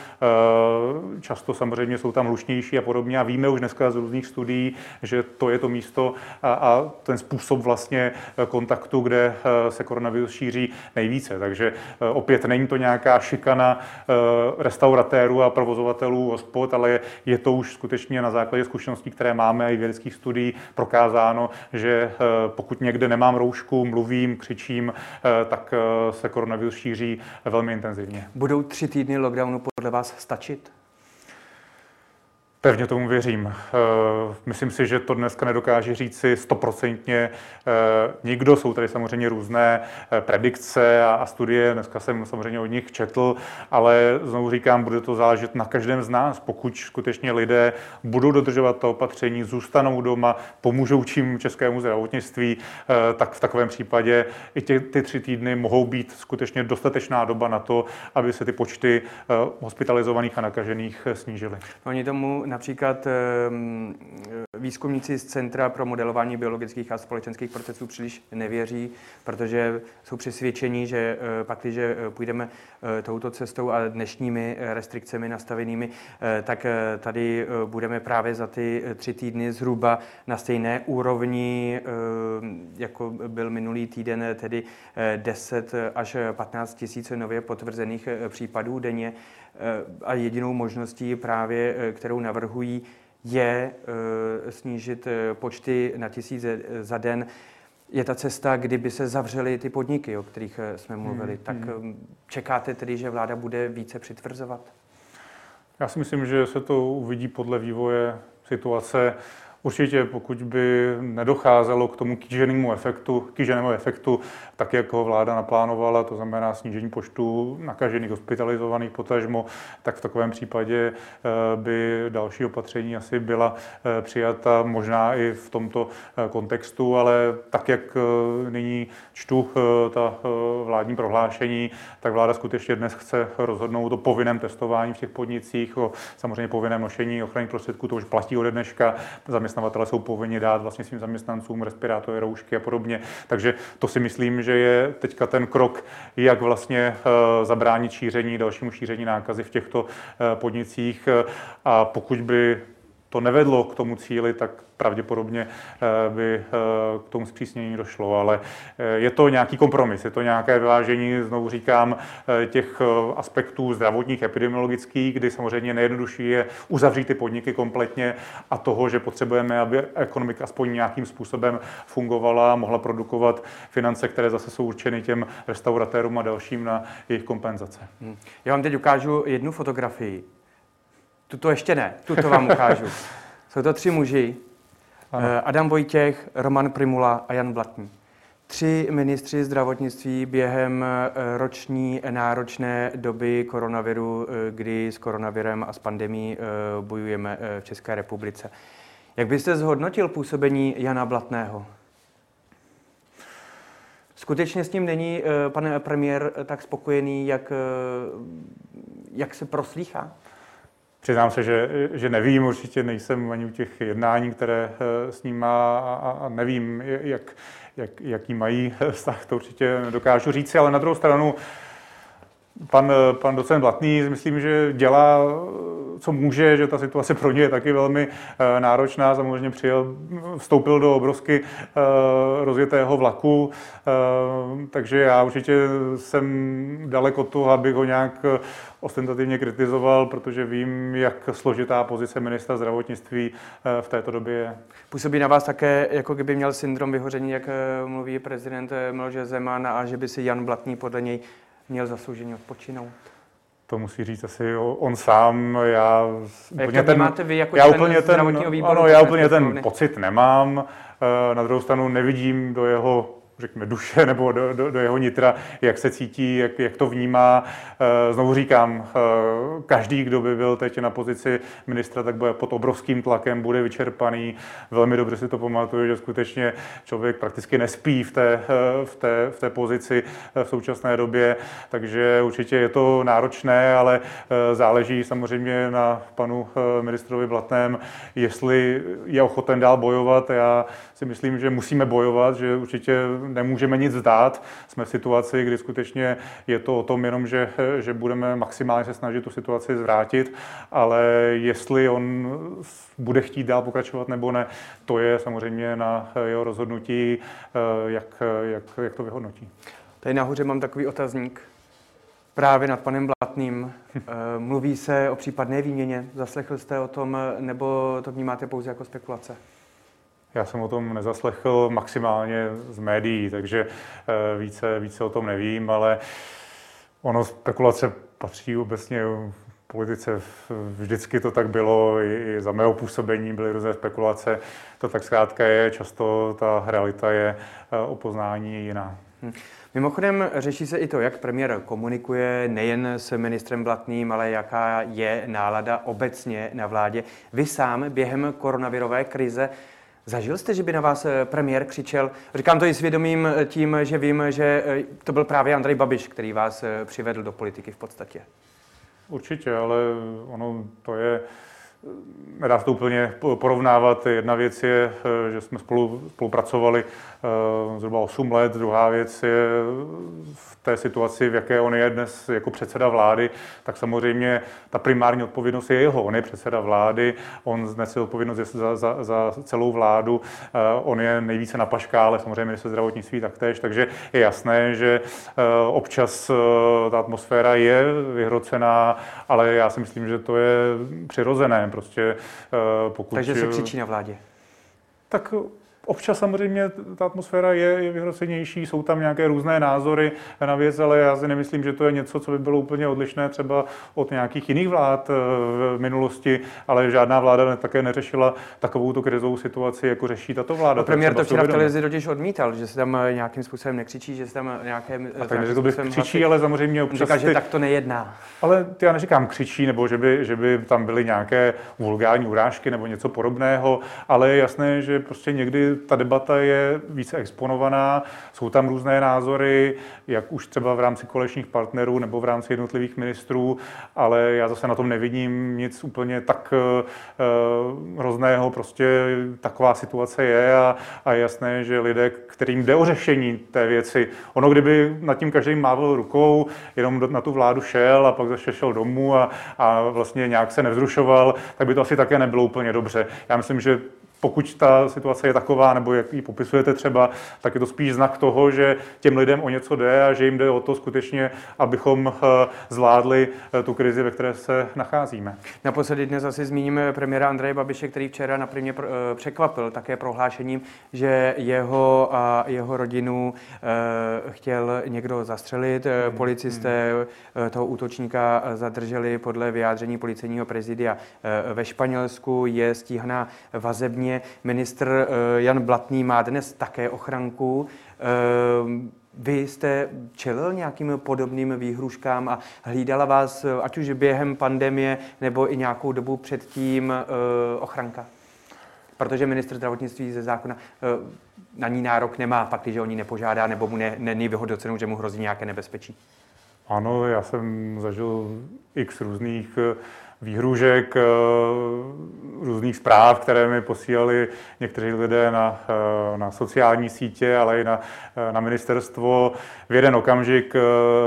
často samozřejmě jsou tam hlušnější a podobně a víme už dneska z různých studií, že to je to místo a, a ten způsob vlastně kontaktu, kde se koronavirus šíří nejvíce. Takže eh, opět není to nějaká šikana eh, restauratérů a provozovatelů hospod, ale je to už skutečně na základě zkušeností, které máme i vědeckých studií prokázáno, že eh, pokud někde nemám roušku, mluvím, křičím, tak se koronavirus šíří velmi intenzivně. Budou tři týdny lockdownu podle vás stačit? Pevně tomu věřím. Eh, myslím si, že to dneska nedokáže říci stoprocentně eh, nikdo. Jsou tady samozřejmě různé eh, predikce a studie, dneska jsem samozřejmě od nich četl, ale znovu říkám, bude to záležet na každém z nás. Pokud skutečně lidé budou dodržovat to opatření, zůstanou doma, pomůžou čím českému zdravotnictví, tak v takovém případě i tě, ty tři týdny mohou být skutečně dostatečná doba na to, aby se ty počty hospitalizovaných a nakažených snížily. Oni tomu například ehm, výzkumníci z Centra pro modelování biologických a společenských procesů příliš nevěří, protože jsou přesvědčení, že eh, pak, když eh, půjdeme touto cestou a dnešními restrikcemi nastavenými, tak tady budeme právě za ty tři týdny zhruba na stejné úrovni, jako byl minulý týden, tedy 10 až 15 tisíc nově potvrzených případů denně. A jedinou možností právě, kterou navrhují, je eh, snížit eh, počty na tisíce za den. Je ta cesta, kdyby se zavřely ty podniky, o kterých eh, jsme mluvili. Hmm, tak hmm. čekáte tedy, že vláda bude více přitvrzovat? Já si myslím, že se to uvidí podle vývoje situace. Určitě, pokud by nedocházelo k tomu kýženému efektu, kýženému efektu, tak jak ho vláda naplánovala, to znamená snížení počtu nakažených, hospitalizovaných potažmo, tak v takovém případě eh, by další opatření asi byla eh, přijata možná i v tomto eh, kontextu, ale tak, jak nyní čtu ta vládní prohlášení, tak vláda skutečně dnes chce rozhodnout o povinném testování v těch podnicích, o samozřejmě povinném nošení ochranných prostředků, to už platí ode dneška zaměstnavatele jsou povinni dát vlastně svým zaměstnancům respirátory, roušky a podobně. Takže to si myslím, že je teďka ten krok, jak vlastně eh, zabránit šíření, dalšímu šíření nákazy v těchto eh, podnicích. A pokud by to nevedlo k tomu cíli, tak pravděpodobně eh, by eh, k tomu zpřísnění došlo. Ale eh, je to nějaký kompromis, je to nějaké vyvážení, znovu říkám, těch aspektů zdravotních, epidemiologických, kdy samozřejmě nejjednodušší je uzavřít ty podniky kompletně a toho, že potřebujeme, aby ekonomika aspoň nějakým způsobem fungovala mohla produkovat finance, které zase jsou určeny těm restauratérům a dalším na jejich kompenzace. Hmm. Já vám teď ukážu jednu fotografii. Tuto ještě ne, tuto vám ukážu. Jsou to tři muži, ano. Eh, Adam Vojtěch, Roman Primula a Jan Blatný. Tři ministři zdravotnictví během eh, roční náročné doby koronaviru, eh, kdy s koronavirem a s pandemí bojujeme v České republice. Jak byste zhodnotil působení Jana Blatného? Skutečně s ním není pan premiér tak spokojený, jak, jak se proslýchá? Přiznám se, že, že nevím, určitě nejsem ani u těch jednání, které eh, s ním má a, a nevím, jak, jak, jaký mají vztah, to určitě nedokážu říct, ale na druhou stranu pan, pan docent Blatný, myslím, že dělá, co může, že ta situace pro ně je taky velmi eh, náročná. Samozřejmě přijel, vstoupil do obrovsky eh, rozjetého vlaku, takže já určitě jsem daleko toho, abych ho nějak ostentativně kritizoval, protože vím, jak složitá pozice ministra zdravotnictví eh, v této době je. Působí na vás také, jako kdyby měl syndrom vyhoření, jak eh, mluví prezident eh, Miloš Zeman, a že by si Jan Blatný podle něj měl zaslouženě odpočinout? To musí říct asi on sám. Já úplně ten, máte vy jako já úplně ten, výboru? Ano, já úplně ten pocit nemám. Na druhou stranu nevidím do jeho řekněme, duše nebo do, do, do jeho nitra, jak se cítí, jak, jak to vnímá. Eh, znovu říkám, eh, každý, kdo by byl teď na pozici ministra, tak bude pod obrovským tlakem, bude vyčerpaný. Velmi dobře si to pamatuju, že skutečně člověk prakticky nespí v té, v té, v té pozici v současné době, takže určitě je to náročné, ale záleží samozřejmě na panu ministrovi Blatném, jestli je ochoten dál bojovat. Já si myslím, že musíme bojovat, že určitě nemůžeme nic vzdát. Jsme v situaci, kdy skutečně je to o tom jenom, že, že budeme maximálně se snažit tu situaci zvrátit, ale jestli on bude chtít dál pokračovat nebo ne, to je samozřejmě na jeho rozhodnutí, jak, jak, jak to vyhodnotí. Tady nahoře mám takový otazník právě nad panem Blatným. Mluví se o případné výměně. Zaslechl jste o tom, nebo to vnímáte pouze jako spekulace? Já jsem o tom nezaslechl maximálně z médií, takže eh, více, více o tom nevím, ale ono spekulace patří obecně politice. Vždycky to tak bylo, i za mého působení byly různé spekulace. To tak zkrátka je, často ta realita je eh, o poznání jiná. Hm. Mimochodem řeší se i to, jak premiér komunikuje nejen s ministrem Blatným, ale jaká je nálada obecně na vládě. Vy sám během koronavirové krize Zažil jste, že by na vás eh, premiér křičel? Říkám to i svědomím eh, tím, že vím, že eh, to byl právě Andrej Babiš, který vás přivedl do politiky v podstatě. Určitě, ale ono to je, nedá se to úplně porovnávat. Jedna věc je, že jsme spolu, spolupracovali zhruba 8 let, druhá věc je v té situaci, v jaké on je dnes jako předseda vlády, tak samozřejmě ta primární odpovědnost je jeho. On je předseda vlády, on znese odpovědnost za, za, za celou vládu, eh, on je nejvíce na paškále, samozřejmě minister zdravotnictví taktéž, takže je jasné, že eh, občas eh, ta atmosféra je vyhrocená, ale já si myslím, že to je přirozené. Prostě, pokud... Takže se křičí na vládě. Tak Občas samozřejmě ta atmosféra je, je vyhrocenější, jsou tam nějaké různé názory na věc, ale já si nemyslím, že to je něco, co by bylo úplně odlišné třeba od nějakých jiných vlád eh, v minulosti, ale žádná vláda také neřešila takovou tu krizovou situaci, jako řeší tato vláda. A premiér to včera v televizi totiž odmítal, že se tam eh, nějakým způsobem nekřičí, že se tam nějaké. A tak neřekl bych křičí, ale samozřejmě občas. Říká, ty... že tak to nejedná. Ale já neříkám křičí, nebo že by, že by tam byly nějaké vulgární urážky nebo něco podobného, ale je jasné, že prostě někdy ta debata je více exponovaná, jsou tam různé názory, jak už třeba v rámci kolečních partnerů nebo v rámci jednotlivých ministrů, ale já zase na tom nevidím nic úplně tak uh, hrozného, prostě taková situace je a, a je jasné, že lidé, kterým jde o řešení té věci, ono kdyby nad tím každý mávil rukou, jenom na tu vládu šel a pak zase šel domů a, a vlastně nějak se nevzrušoval, tak by to asi také nebylo úplně dobře. Já myslím, že pokud ta situace je taková, nebo jak ji popisujete třeba, tak je to spíš znak toho, že těm lidem o něco jde a že jim jde o to skutečně, abychom eh, zvládli eh, tu krizi, ve které se nacházíme. Naposledy dnes asi zmíníme premiéra Andreje Babiše, který včera na primě eh, překvapil také prohlášením, že jeho a jeho rodinu chtěl někdo zastřelit. Hmm, Policisté hmm. toho útočníka zadrželi podle vyjádření policejního prezidia ve Španělsku. Je stíhaná vazebně Ministr eh, Jan Blatný má dnes také ochranku. Eh, vy jste čelil nějakým podobným výhruškám a hlídala vás, eh, ať už během pandemie nebo i nějakou dobu předtím, ochranka? Protože ministr zdravotnictví ze zákona na ní nárok nemá, pak, když o ní nepožádá nebo mu není vyhodnoceno, že mu hrozí nějaké nebezpečí. Ano, já jsem zažil x různých výhružek, eh, různých zpráv, které mi posílali někteří lidé na, eh, na sociální sítě, ale i na, eh, na ministerstvo. V jeden okamžik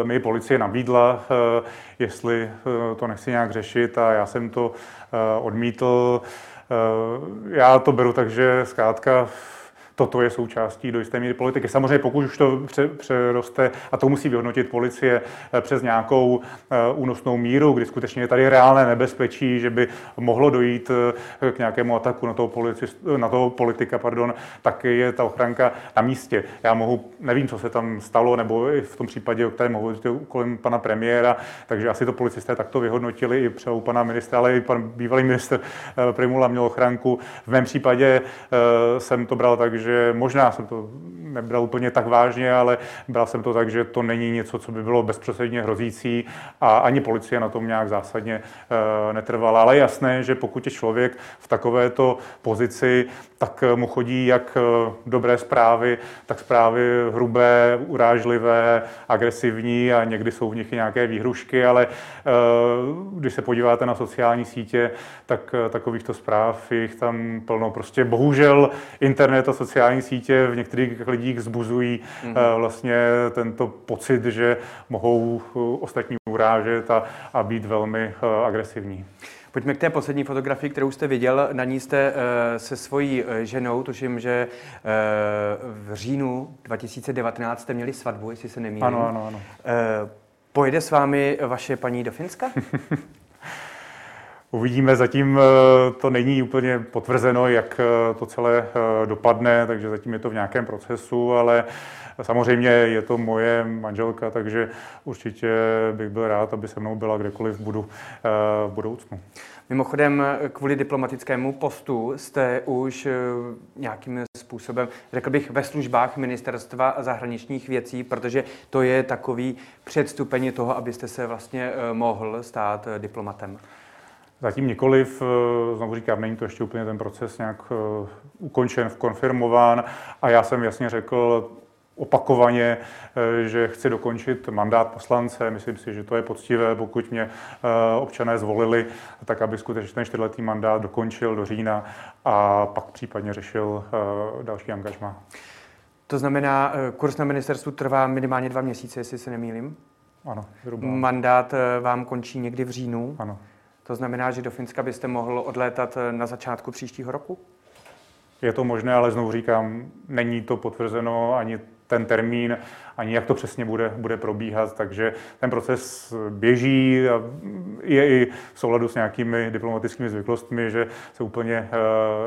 mi policie nabídla, jestli to nechci nějak řešit a já jsem to odmítl. Já to beru tak, že zkrátka toto je součástí do jisté míry politiky. Samozřejmě pokud už to přeroste, a to musí vyhodnotit policie eh, přes nějakou eh, únosnou míru, kdy skutečně je tady reálné nebezpečí, že by mohlo dojít eh, k nějakému ataku na toho, policist, na toho politika, pardon, tak je ta ochranka na místě. Já mohu, nevím, co se tam stalo, nebo i v tom případě, o kterém hovoříte kolem pana premiéra, takže asi to policisté takto vyhodnotili i třeba u pana ministra, ale i pan bývalý minister Primula měl ochranku. V mém případě jsem to bral tak, že že možná jsem to nebral úplně tak vážně, ale bral jsem to tak, že to není něco, co by bylo bezprostředně hrozící a ani policie na tom nějak zásadně netrvala. Ale jasné, že pokud je člověk v takovéto pozici, tak mu chodí jak dobré zprávy, tak zprávy hrubé, urážlivé, agresivní a někdy jsou v nich i nějaké výhrušky, ale když se podíváte na sociální sítě, tak takovýchto zpráv jich tam plno. Prostě bohužel internet a sociální sítě v některých lidích zbuzují mm-hmm. vlastně tento pocit, že mohou eh, ostatní urážet a, a být velmi eh, agresivní. Pojďme k té poslední fotografii, kterou jste viděl. Na ní jste se svojí ženou, tuším, že v říjnu 2019 jste měli svatbu, jestli se nemýlím. Ano, ano, ano. Pojede s vámi vaše paní do Finska? Uvidíme, zatím eh, to není úplně potvrzeno, jak eh, to celé eh, dopadne, takže zatím je to v nějakém procesu, ale samozřejmě je to moje manželka, takže určitě bych byl rád, aby se mnou byla kdekoliv budu v budoucnu. Mimochodem, kvůli diplomatickému postu jste už nějakým způsobem, řekl bych, ve službách ministerstva zahraničních věcí, protože to je takový předstupeň toho, abyste se vlastně mohl stát diplomatem. Zatím nikoliv, eh, znovu říkám, není to ještě úplně ten proces nějak eh, ukončen, konfirmován a já jsem jasně řekl opakovaně, eh, že chci dokončit mandát poslance. Myslím si, že to je poctivé, pokud mě občané zvolili, tak aby skutečně ten čtyřletý mandát dokončil do října a pak případně řešil další angažma. To znamená, kurz na ministerstvu trvá minimálně dva měsíce, jestli se nemýlím? Ano, zhruba. Mandát vám končí někdy v říjnu? Ano. To znamená, že do Finska byste mohl odlétat eh, na začátku příštího roku? Je to možné, ale znovu říkám, není to potvrzeno ani ten termín, ani jak to přesně bude, bude probíhat. Takže ten proces běží a je i v souladu s nějakými diplomatickými zvyklostmi, že se úplně eh,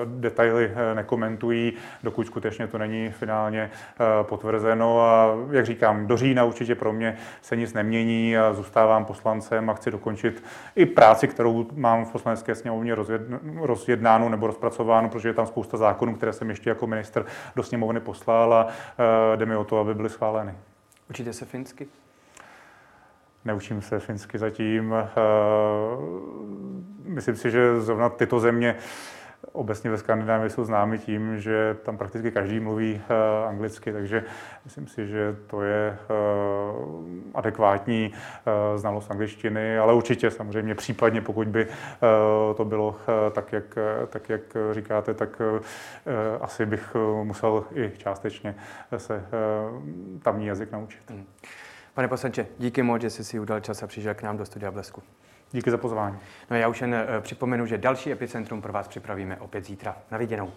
detaily eh, nekomentují, dokud skutečně to není finálně eh, potvrzeno. A jak říkám, do října určitě pro mě se nic nemění a zůstávám poslancem a chci dokončit i práci, kterou mám v poslanecké sněmovně rozjednánu nebo rozpracovánu, protože je tam spousta zákonů, které jsem ještě jako minister do sněmovny poslal a jde mi o to, aby byly schváleny. Učíte se finsky? Neučím se finsky zatím. Eh, myslím si, že zrovna tyto země obecně ve Skandinávii jsou známy tím, že tam prakticky každý mluví uh, anglicky, takže myslím si, že to je uh, adekvátní uh, znalost angličtiny, ale určitě samozřejmě případně, pokud by to bylo tak, jak, tak, jak říkáte, tak asi bych musel i částečně se tamní jazyk naučit. Hmm. Pane poslanče, díky moc, že jsi si udal čas a přišel k nám do studia Blesku. Díky za pozvání. No já už jen připomenu, že další epicentrum pro vás připravíme opět zítra. Na viděnou.